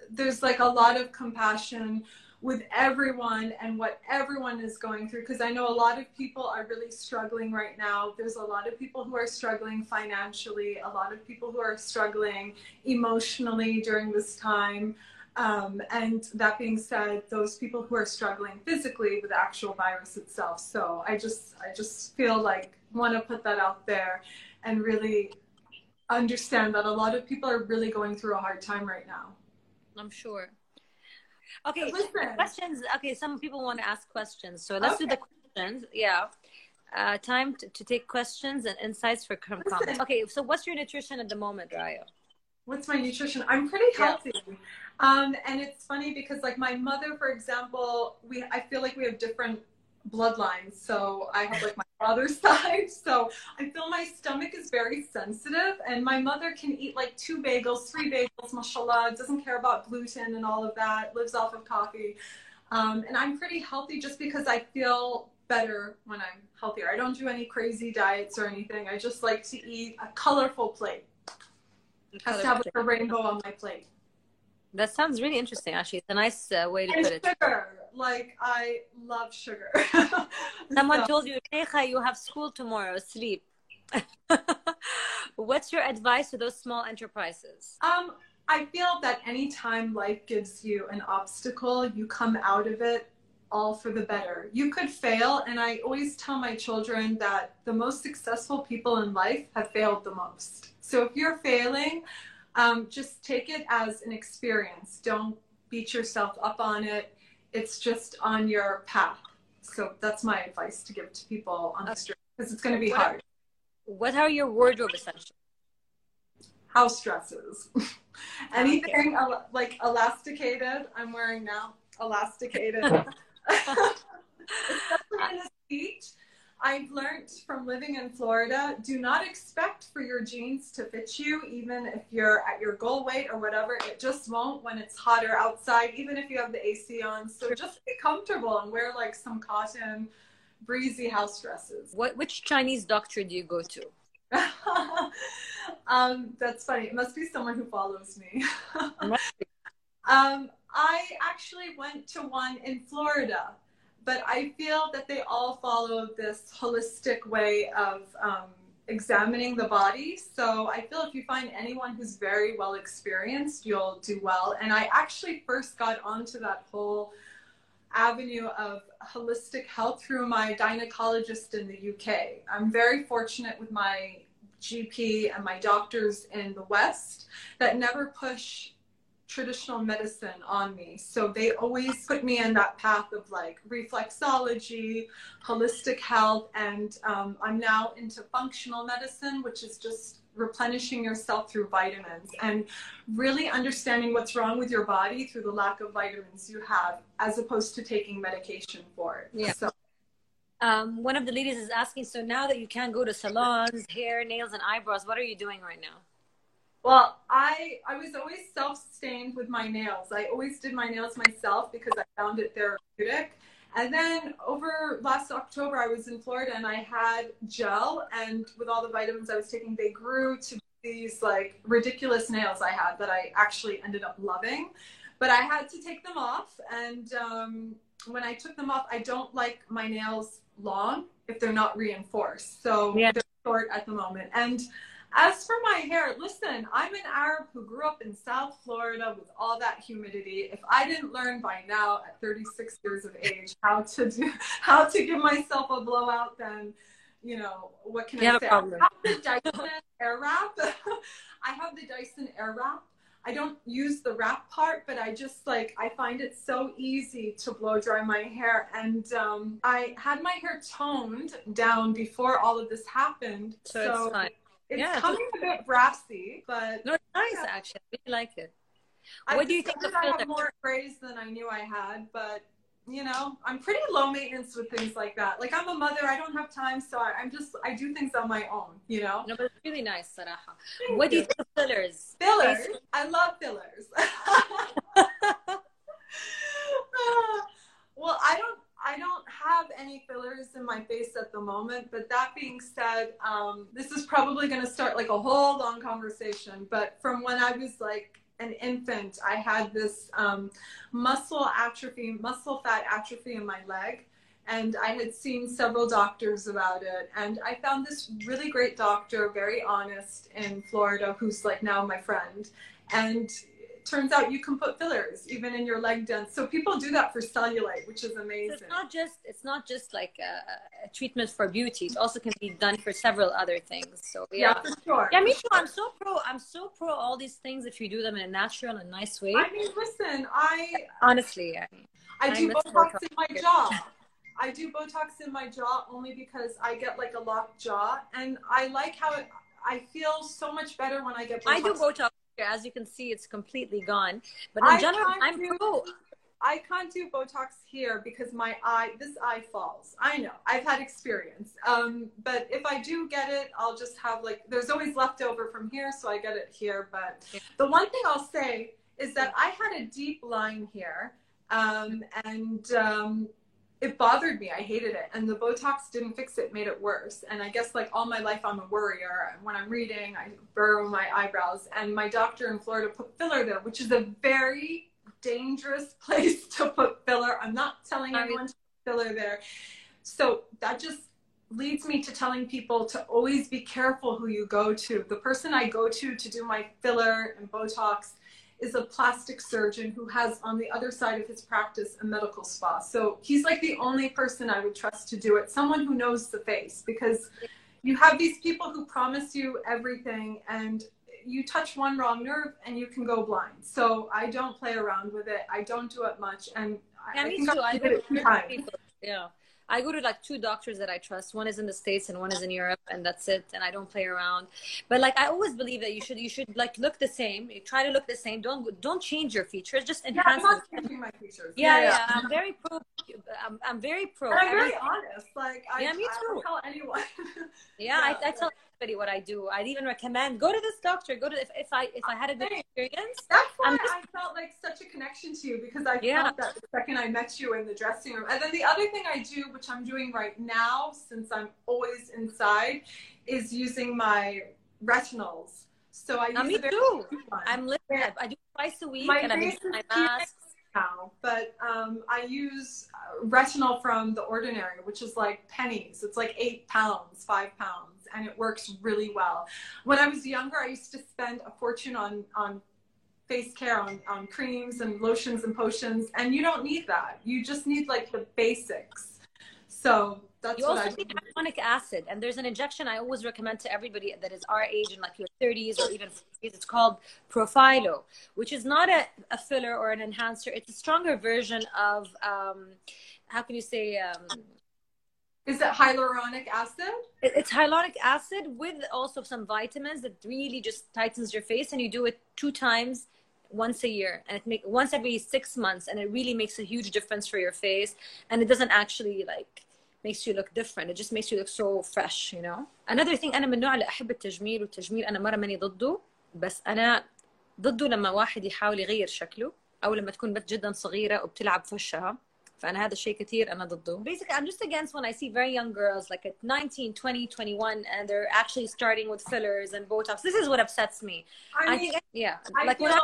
there's like a lot of compassion with everyone and what everyone is going through because I know a lot of people are really struggling right now. There's a lot of people who are struggling financially, a lot of people who are struggling emotionally during this time. Um, and that being said, those people who are struggling physically with the actual virus itself. So I just I just feel like want to put that out there and really understand that a lot of people are really going through a hard time right now. I'm sure. Okay, questions. Okay, some people want to ask questions, so let's okay. do the questions. Yeah. Uh, time to, to, take questions and insights for comments. Okay, so what's your nutrition at the moment, Raya? What's my nutrition? I'm pretty healthy. Yeah. Um, and it's funny because like my mother, for example, we I feel like we have different bloodlines. So I have like my other side. So I feel my stomach is very sensitive, and my mother can eat like two bagels, three bagels, mashallah, doesn't care about gluten and all of that, lives off of coffee. Um, and I'm pretty healthy just because I feel better when I'm healthier. I don't do any crazy diets or anything. I just like to eat a colorful plate. Has to have like a rainbow on my plate. That sounds really interesting. Actually, it's a nice uh, way to and put it. Like I love sugar. Someone so. told you, Sheikha, you have school tomorrow. Sleep. What's your advice to those small enterprises? Um, I feel that anytime life gives you an obstacle, you come out of it all for the better. You could fail, and I always tell my children that the most successful people in life have failed the most. So if you're failing, um, just take it as an experience. Don't beat yourself up on it. It's just on your path. So that's my advice to give to people on the street because it's going to be what hard. Are, what are your wardrobe essentials? House dresses. Anything okay. el- like elasticated, I'm wearing now. Elasticated. Especially in the heat I've learned from living in Florida, do not expect for your jeans to fit you, even if you're at your goal weight or whatever. It just won't when it's hotter outside, even if you have the AC on. So just be comfortable and wear like some cotton, breezy house dresses. What, which Chinese doctor do you go to? um, that's funny. It must be someone who follows me. um, I actually went to one in Florida but I feel that they all follow this holistic way of um, examining the body. So I feel if you find anyone who's very well experienced, you'll do well. And I actually first got onto that whole avenue of holistic health through my gynecologist in the UK. I'm very fortunate with my GP and my doctors in the West that never push traditional medicine on me. So they always put me in that path of like reflexology, holistic health, and um, I'm now into functional medicine, which is just replenishing yourself through vitamins and really understanding what's wrong with your body through the lack of vitamins you have, as opposed to taking medication for it. Yeah. So, um, one of the ladies is asking, so now that you can't go to salons, hair, nails, and eyebrows, what are you doing right now? Well, I I was always self-stained with my nails. I always did my nails myself because I found it therapeutic. And then over last October, I was in Florida and I had gel, and with all the vitamins I was taking, they grew to these like ridiculous nails I had that I actually ended up loving. But I had to take them off, and um, when I took them off, I don't like my nails long if they're not reinforced. So yeah. they're short at the moment, and as for my hair, listen, I'm an Arab who grew up in South Florida with all that humidity. If I didn't learn by now at 36 years of age how to do how to give myself a blowout, then you know what can you I say? I have the Dyson Airwrap. I have the Dyson Airwrap. I don't use the wrap part, but I just like I find it so easy to blow dry my hair. And um, I had my hair toned down before all of this happened, so, so it's yeah, coming a bit brassy, but no, it's nice yeah. actually. I really like it. I what do you think? I have more praise than I knew I had, but you know, I'm pretty low maintenance with things like that. Like I'm a mother, I don't have time, so I, am just I do things on my own. You know. No, but it's really nice, Saraha. Thank what you. do you think of fillers? Fillers. I love fillers. well, I don't I don't have any fillers in my face at the moment, but that being said, um, this is probably going to start like a whole long conversation. But from when I was like an infant, I had this um, muscle atrophy, muscle fat atrophy in my leg. And I had seen several doctors about it. And I found this really great doctor, very honest in Florida, who's like now my friend. And turns out you can put fillers even in your leg dents. So people do that for cellulite, which is amazing. So it's not just it's not just like a, a, treatment for beauty. It also can be done for several other things. So yeah, yeah for sure. Yeah, me too. I'm so pro. I'm so pro all these things if you do them in a natural and nice way. I mean, listen, I honestly, I, mean, I do Botox in my jaw. I do Botox in my jaw only because I get like a locked jaw, and I like how it. I feel so much better when I get. Botox. I do Botox as you can see, it's completely gone. But in I general, I'm do, pro. I can't do Botox here because my eye, this eye falls. I know, I've had experience. Um, but if I do get it, I'll just have like, there's always leftover from here, so I get it here. But the one thing I'll say is that I had a deep line here, um, and um, it bothered me. I hated it. And the Botox didn't fix it, made it worse. And I guess like all my life, I'm a worrier. When I'm reading, I burrow my eyebrows. And my doctor in Florida put filler there, which is a very dangerous place to put filler. I'm not telling anyone to put filler there. So that just leads me to telling people to always be careful who you go to. The person I go to to do my filler and Botox is a plastic surgeon who has on the other side of his practice a medical spa. So he's like the only person I would trust to do it, someone who knows the face because you have these people who promise you everything and you touch one wrong nerve and you can go blind. So I don't play around with it. I don't do it much. And yeah, I think too. I did it two times. Yeah. I go to like two doctors that I trust. One is in the States and one is in Europe and that's it. And I don't play around. But like I always believe that you should you should like look the same. You try to look the same. Don't don't change your features. Just enhance. Yeah, I'm enhance not them. changing my features. Yeah, yeah, I'm very pro. I'm, I'm very pro. And I'm very Every- honest. Like I, Yeah, me I too. don't tell anyone. yeah, I, yeah. I tell everybody what I do. I'd even recommend go to this doctor. Go to if, if I if I had a good experience. That's why just- I felt like such a connection to you because I Yeah. felt that the second I met you in the dressing room. And then the other thing I do, which I'm doing right now since I'm always inside, is using my retinols. So I use Uh, me too. I'm. Yeah. I do twice a week, My and I'm using my mask. now, but um, I use uh, retinol from the Ordinary, which is like pennies. It's like eight pounds, five pounds, and it works really well. When I was younger, I used to spend a fortune on on face care, on, on creams and lotions and potions, and you don't need that. You just need like the basics. So that's You what also need do. hyaluronic acid, and there's an injection I always recommend to everybody that is our age and like your 30s or even 40s. It's called Profhilo, which is not a, a filler or an enhancer. It's a stronger version of um, how can you say um, Is it hyaluronic acid? it- it's hyaluronic acid with also some vitamins that really just tightens your face, and you do it two times once a year and it make once every six months and it really makes a huge difference for your face and it doesn't actually like makes you look different it just makes you look so fresh you know another thing انا من النوع اللي احب التجميل والتجميل انا مره ماني ضده بس انا ضده لما واحد يحاول يغير شكله او لما تكون بنت جدا صغيره وبتلعب في وشها فانا هذا الشيء كثير انا ضده basically I'm just against when I see very young girls like at 19 20 21 and they're actually starting with fillers and botox this is what upsets me I I mean, think yeah I like feel when I,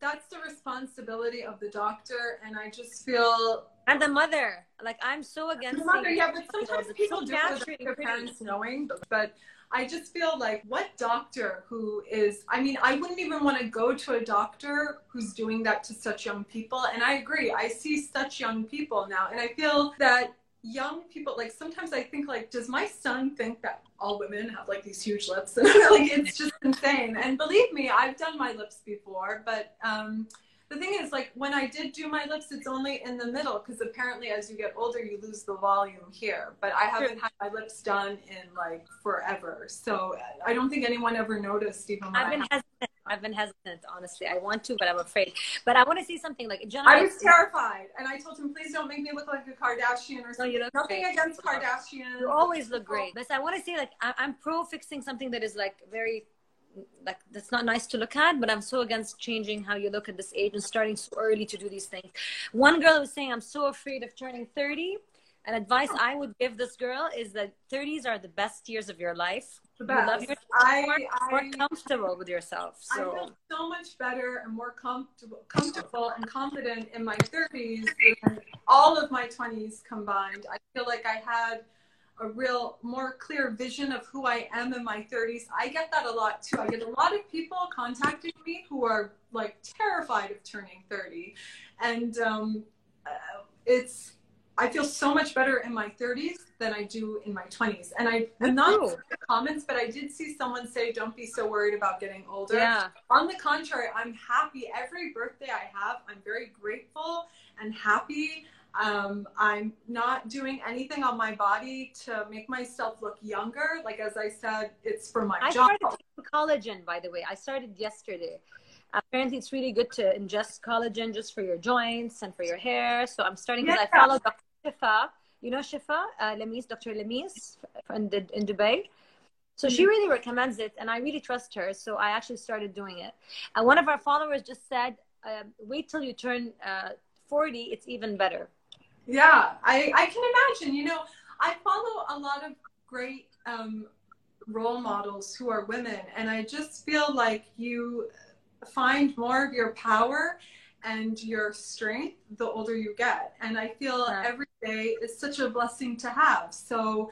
that's the responsibility of the doctor, and I just feel and the mother like I'm so against The mother, seeing yeah, but sometimes it's people so do it natural without and their pretty. parents knowing. But I just feel like what doctor who is, I mean, I wouldn't even want to go to a doctor who's doing that to such young people. And I agree, I see such young people now. And I feel that young people, like sometimes I think like, does my son think that all women have like these huge lips? And like, it's just insane. And believe me, I've done my lips before, but, um, the thing is like when i did do my lips it's only in the middle because apparently as you get older you lose the volume here. But i haven't had my lips done in like forever. So uh, i don't think anyone ever noticed even I've been hesitant. I've been hesitant honestly. I want to but I'm afraid. But I want to see something like general I was terrified and i told him please don't make me look like a kardashian or No, something you look nothing great. against kardashians. You always look great. But I want to say like I, I'm pro fixing something that is like very like that's not nice to look at but i'm so against changing how you look at this age and starting so early to do these things. One girl was saying i'm so afraid of turning 30 and advice i would give this girl is that 30s are the best years of your life. You love yourself I, more, more comfortable with yourself I feel so much better and more comfortable, comfortable and confident in my 30s than all of my 20s combined. I feel like I had a real more clear vision of who I am in my 30s. I get that a lot too. I get a lot of people contacting me who are like terrified of turning 30, and um, uh, it's. I feel so much better in my 30s than I do in my 20s. And I, I'm not too. the comments, but I did see someone say, "Don't be so worried about getting older." yeah On the contrary, I'm happy. Every birthday I have, I'm very grateful and happy. Um, I'm not doing anything on my body to make myself look younger. Like as I said, it's for my I job. I started taking collagen, by the way. I started yesterday. Apparently, it's really good to ingest collagen just for your joints and for your hair. So I'm starting because Yeah. I follow Dr. Shifa. You know Shifa, uh, Lemis, Dr. Lemis in, in Dubai. So she really recommends it, and I really trust her. So I actually started doing it. And one of our followers just said, uh, "Wait till you turn uh, 40; it's even better." Yeah, I, I can imagine. You know, I follow a lot of great um, role models who are women, and I just feel like you find more of your power and your strength the older you get. And I feel Yeah. every day is such a blessing to have. So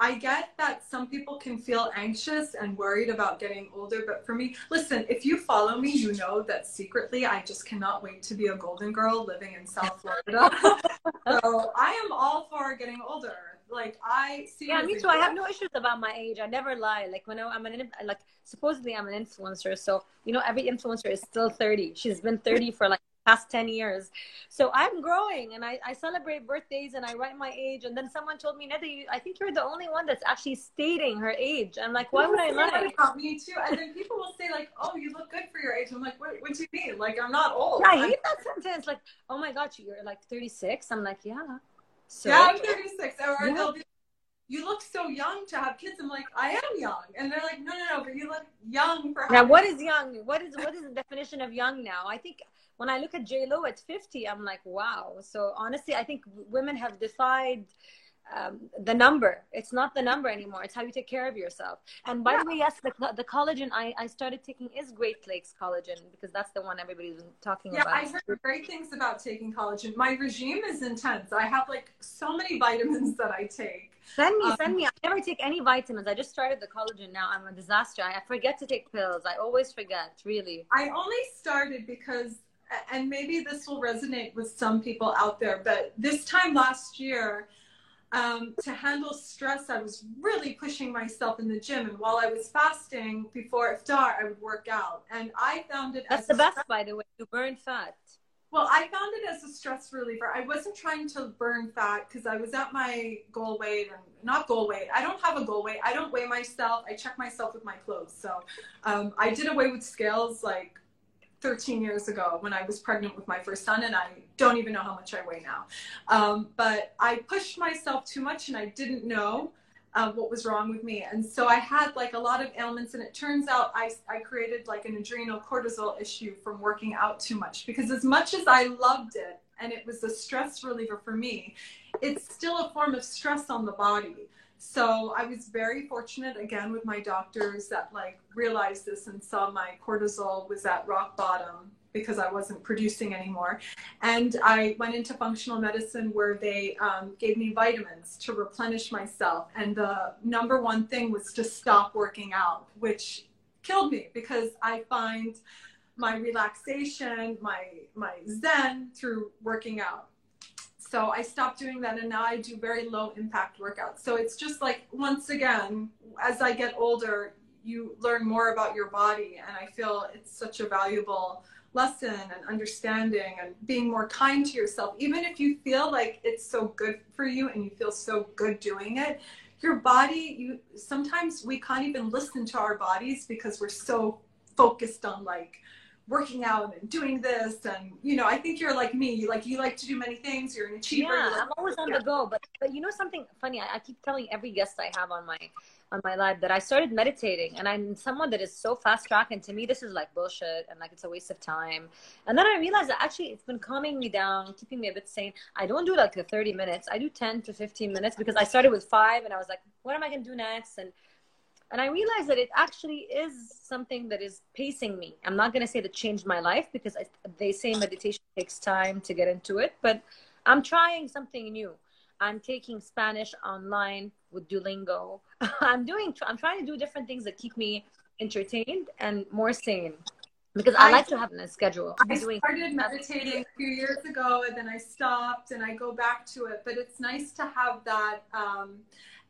I get that some people can feel anxious and worried about getting older, but for me, listen, if you follow me, you know that secretly I just cannot wait to be a golden girl living in South Florida. so I am all for getting older. Like I see. Yeah, me too. I have no issues about my age. I never lie. Like when I'm an in- like supposedly I'm an influencer, so you know every influencer is still 30. She's been 30 for like past 10 years. So I'm growing, and I, I celebrate birthdays and I write my age. And then someone told me, Neda, you, I think you're the only one that's actually stating her age. I'm like, why would I People say that lie? About me too, and then people will say like, "Oh, you look good for your age." I'm like, "What? What do you mean? Like, I'm not old." Yeah, I I'm- hate that sentence. Like, oh my God, you're like 36. I'm like, yeah. So yeah, I'm 36. Or Yeah. they'll be, you look so young to have kids. I'm like, I am young, and they're like, No, no, no, but you look young for. Now, what is young? What is what is the definition of young now? I think when I look at J Lo at fifty, I'm like, wow. So honestly, I think women have defied um, the number. It's not the number anymore. It's how you take care of yourself. And by the way, yes, the, the collagen I, I started taking is Great Lakes collagen because that's the one everybody's been talking Yeah, about. Yeah, I heard great things about taking collagen. My regime is intense. I have like so many vitamins that I take. Send me, Um, send me. I never take any vitamins. I just started the collagen now. I'm a disaster. I forget to take pills. I always forget, really. I only started because, and maybe this will resonate with some people out there, but this time last year, um, to handle stress, I was really pushing myself in the gym. And while I was fasting before iftar, I would work out. And I found it That's as the best, stress- by the way. You burn fat. well, I found it as a stress reliever. I wasn't trying to burn fat because I was at my goal weight and not goal weight. I don't have a goal weight. I don't weigh myself. I check myself with my clothes. So um, I did away with scales like 13 years ago when I was pregnant with my first son, and I don't even know how much I weigh now. Um, but I pushed myself too much, and I didn't know uh, what was wrong with me. And so I had like a lot of ailments, and it turns out I, I created like an adrenal cortisol issue from working out too much. Because as much as I loved it, and it was a stress reliever for me, it's still a form of stress on the body. So I was very fortunate again with my doctors that like realized this and saw my cortisol was at rock bottom because I wasn't producing anymore. And I went into functional medicine where they um, gave me vitamins to replenish myself. And the number one thing was to stop working out, which killed me because I find my relaxation, my my zen through working out. So I stopped doing that and now I do very low impact workouts. So it's just like once again, as I get older, you learn more about your body and I feel it's such a valuable lesson and understanding and being more kind to yourself. Even if you feel like it's so good for you and you feel so good doing it, your body, you sometimes we can't even listen to our bodies because we're so focused on like working out and doing this and you know i think you're like me like you like to do many things you're an achiever Yeah, like- I'm always on yeah. the go. But but you know something funny? I, I keep telling every guest I have on my on my live that I started meditating, and I'm someone that is so fast track, and to me this is like bullshit, and like it's a waste of time. And then I realized that actually it's been calming me down, keeping me a bit sane. I don't do like the 30 minutes. I do 10 to 15 minutes because I started with five, and I was like, what am I gonna do next? And and I realized that it actually is something that is pacing me. I'm not going to say that changed my life because I, they say meditation takes time to get into it, but I'm trying something new. I'm taking Spanish online with Duolingo. I'm doing, I'm trying to do different things that keep me entertained and more sane because I, I- like to have a schedule. I doing started meditating a few years ago and then I stopped and I go back to it. But it's nice to have that um,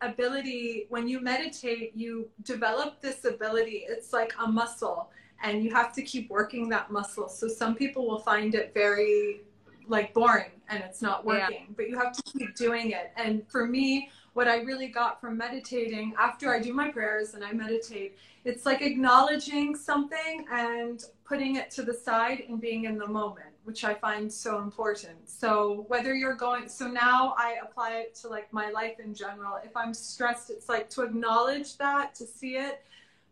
ability. When you meditate, you develop this ability. It's like a muscle and you have to keep working that muscle. So some people will find it very like boring and it's not Yeah. working, but you have to keep doing it. And for me, what I really got from meditating after I do my prayers and I meditate, it's like acknowledging something and putting it to the side and being in the moment, which I find so important. So whether you're going, so now I apply it to like my life in general. If I'm stressed, it's like to acknowledge that, to see it,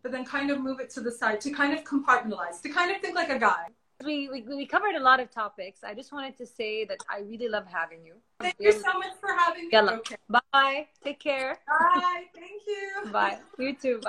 but then kind of move it to the side, to kind of compartmentalize, to kind of think like a guy. We, we, we covered a lot of topics. I just wanted to say that I really love having you. Thank you so much for having me. Okay. Bye. Take care. Bye. Thank you. Bye. You too. Bye.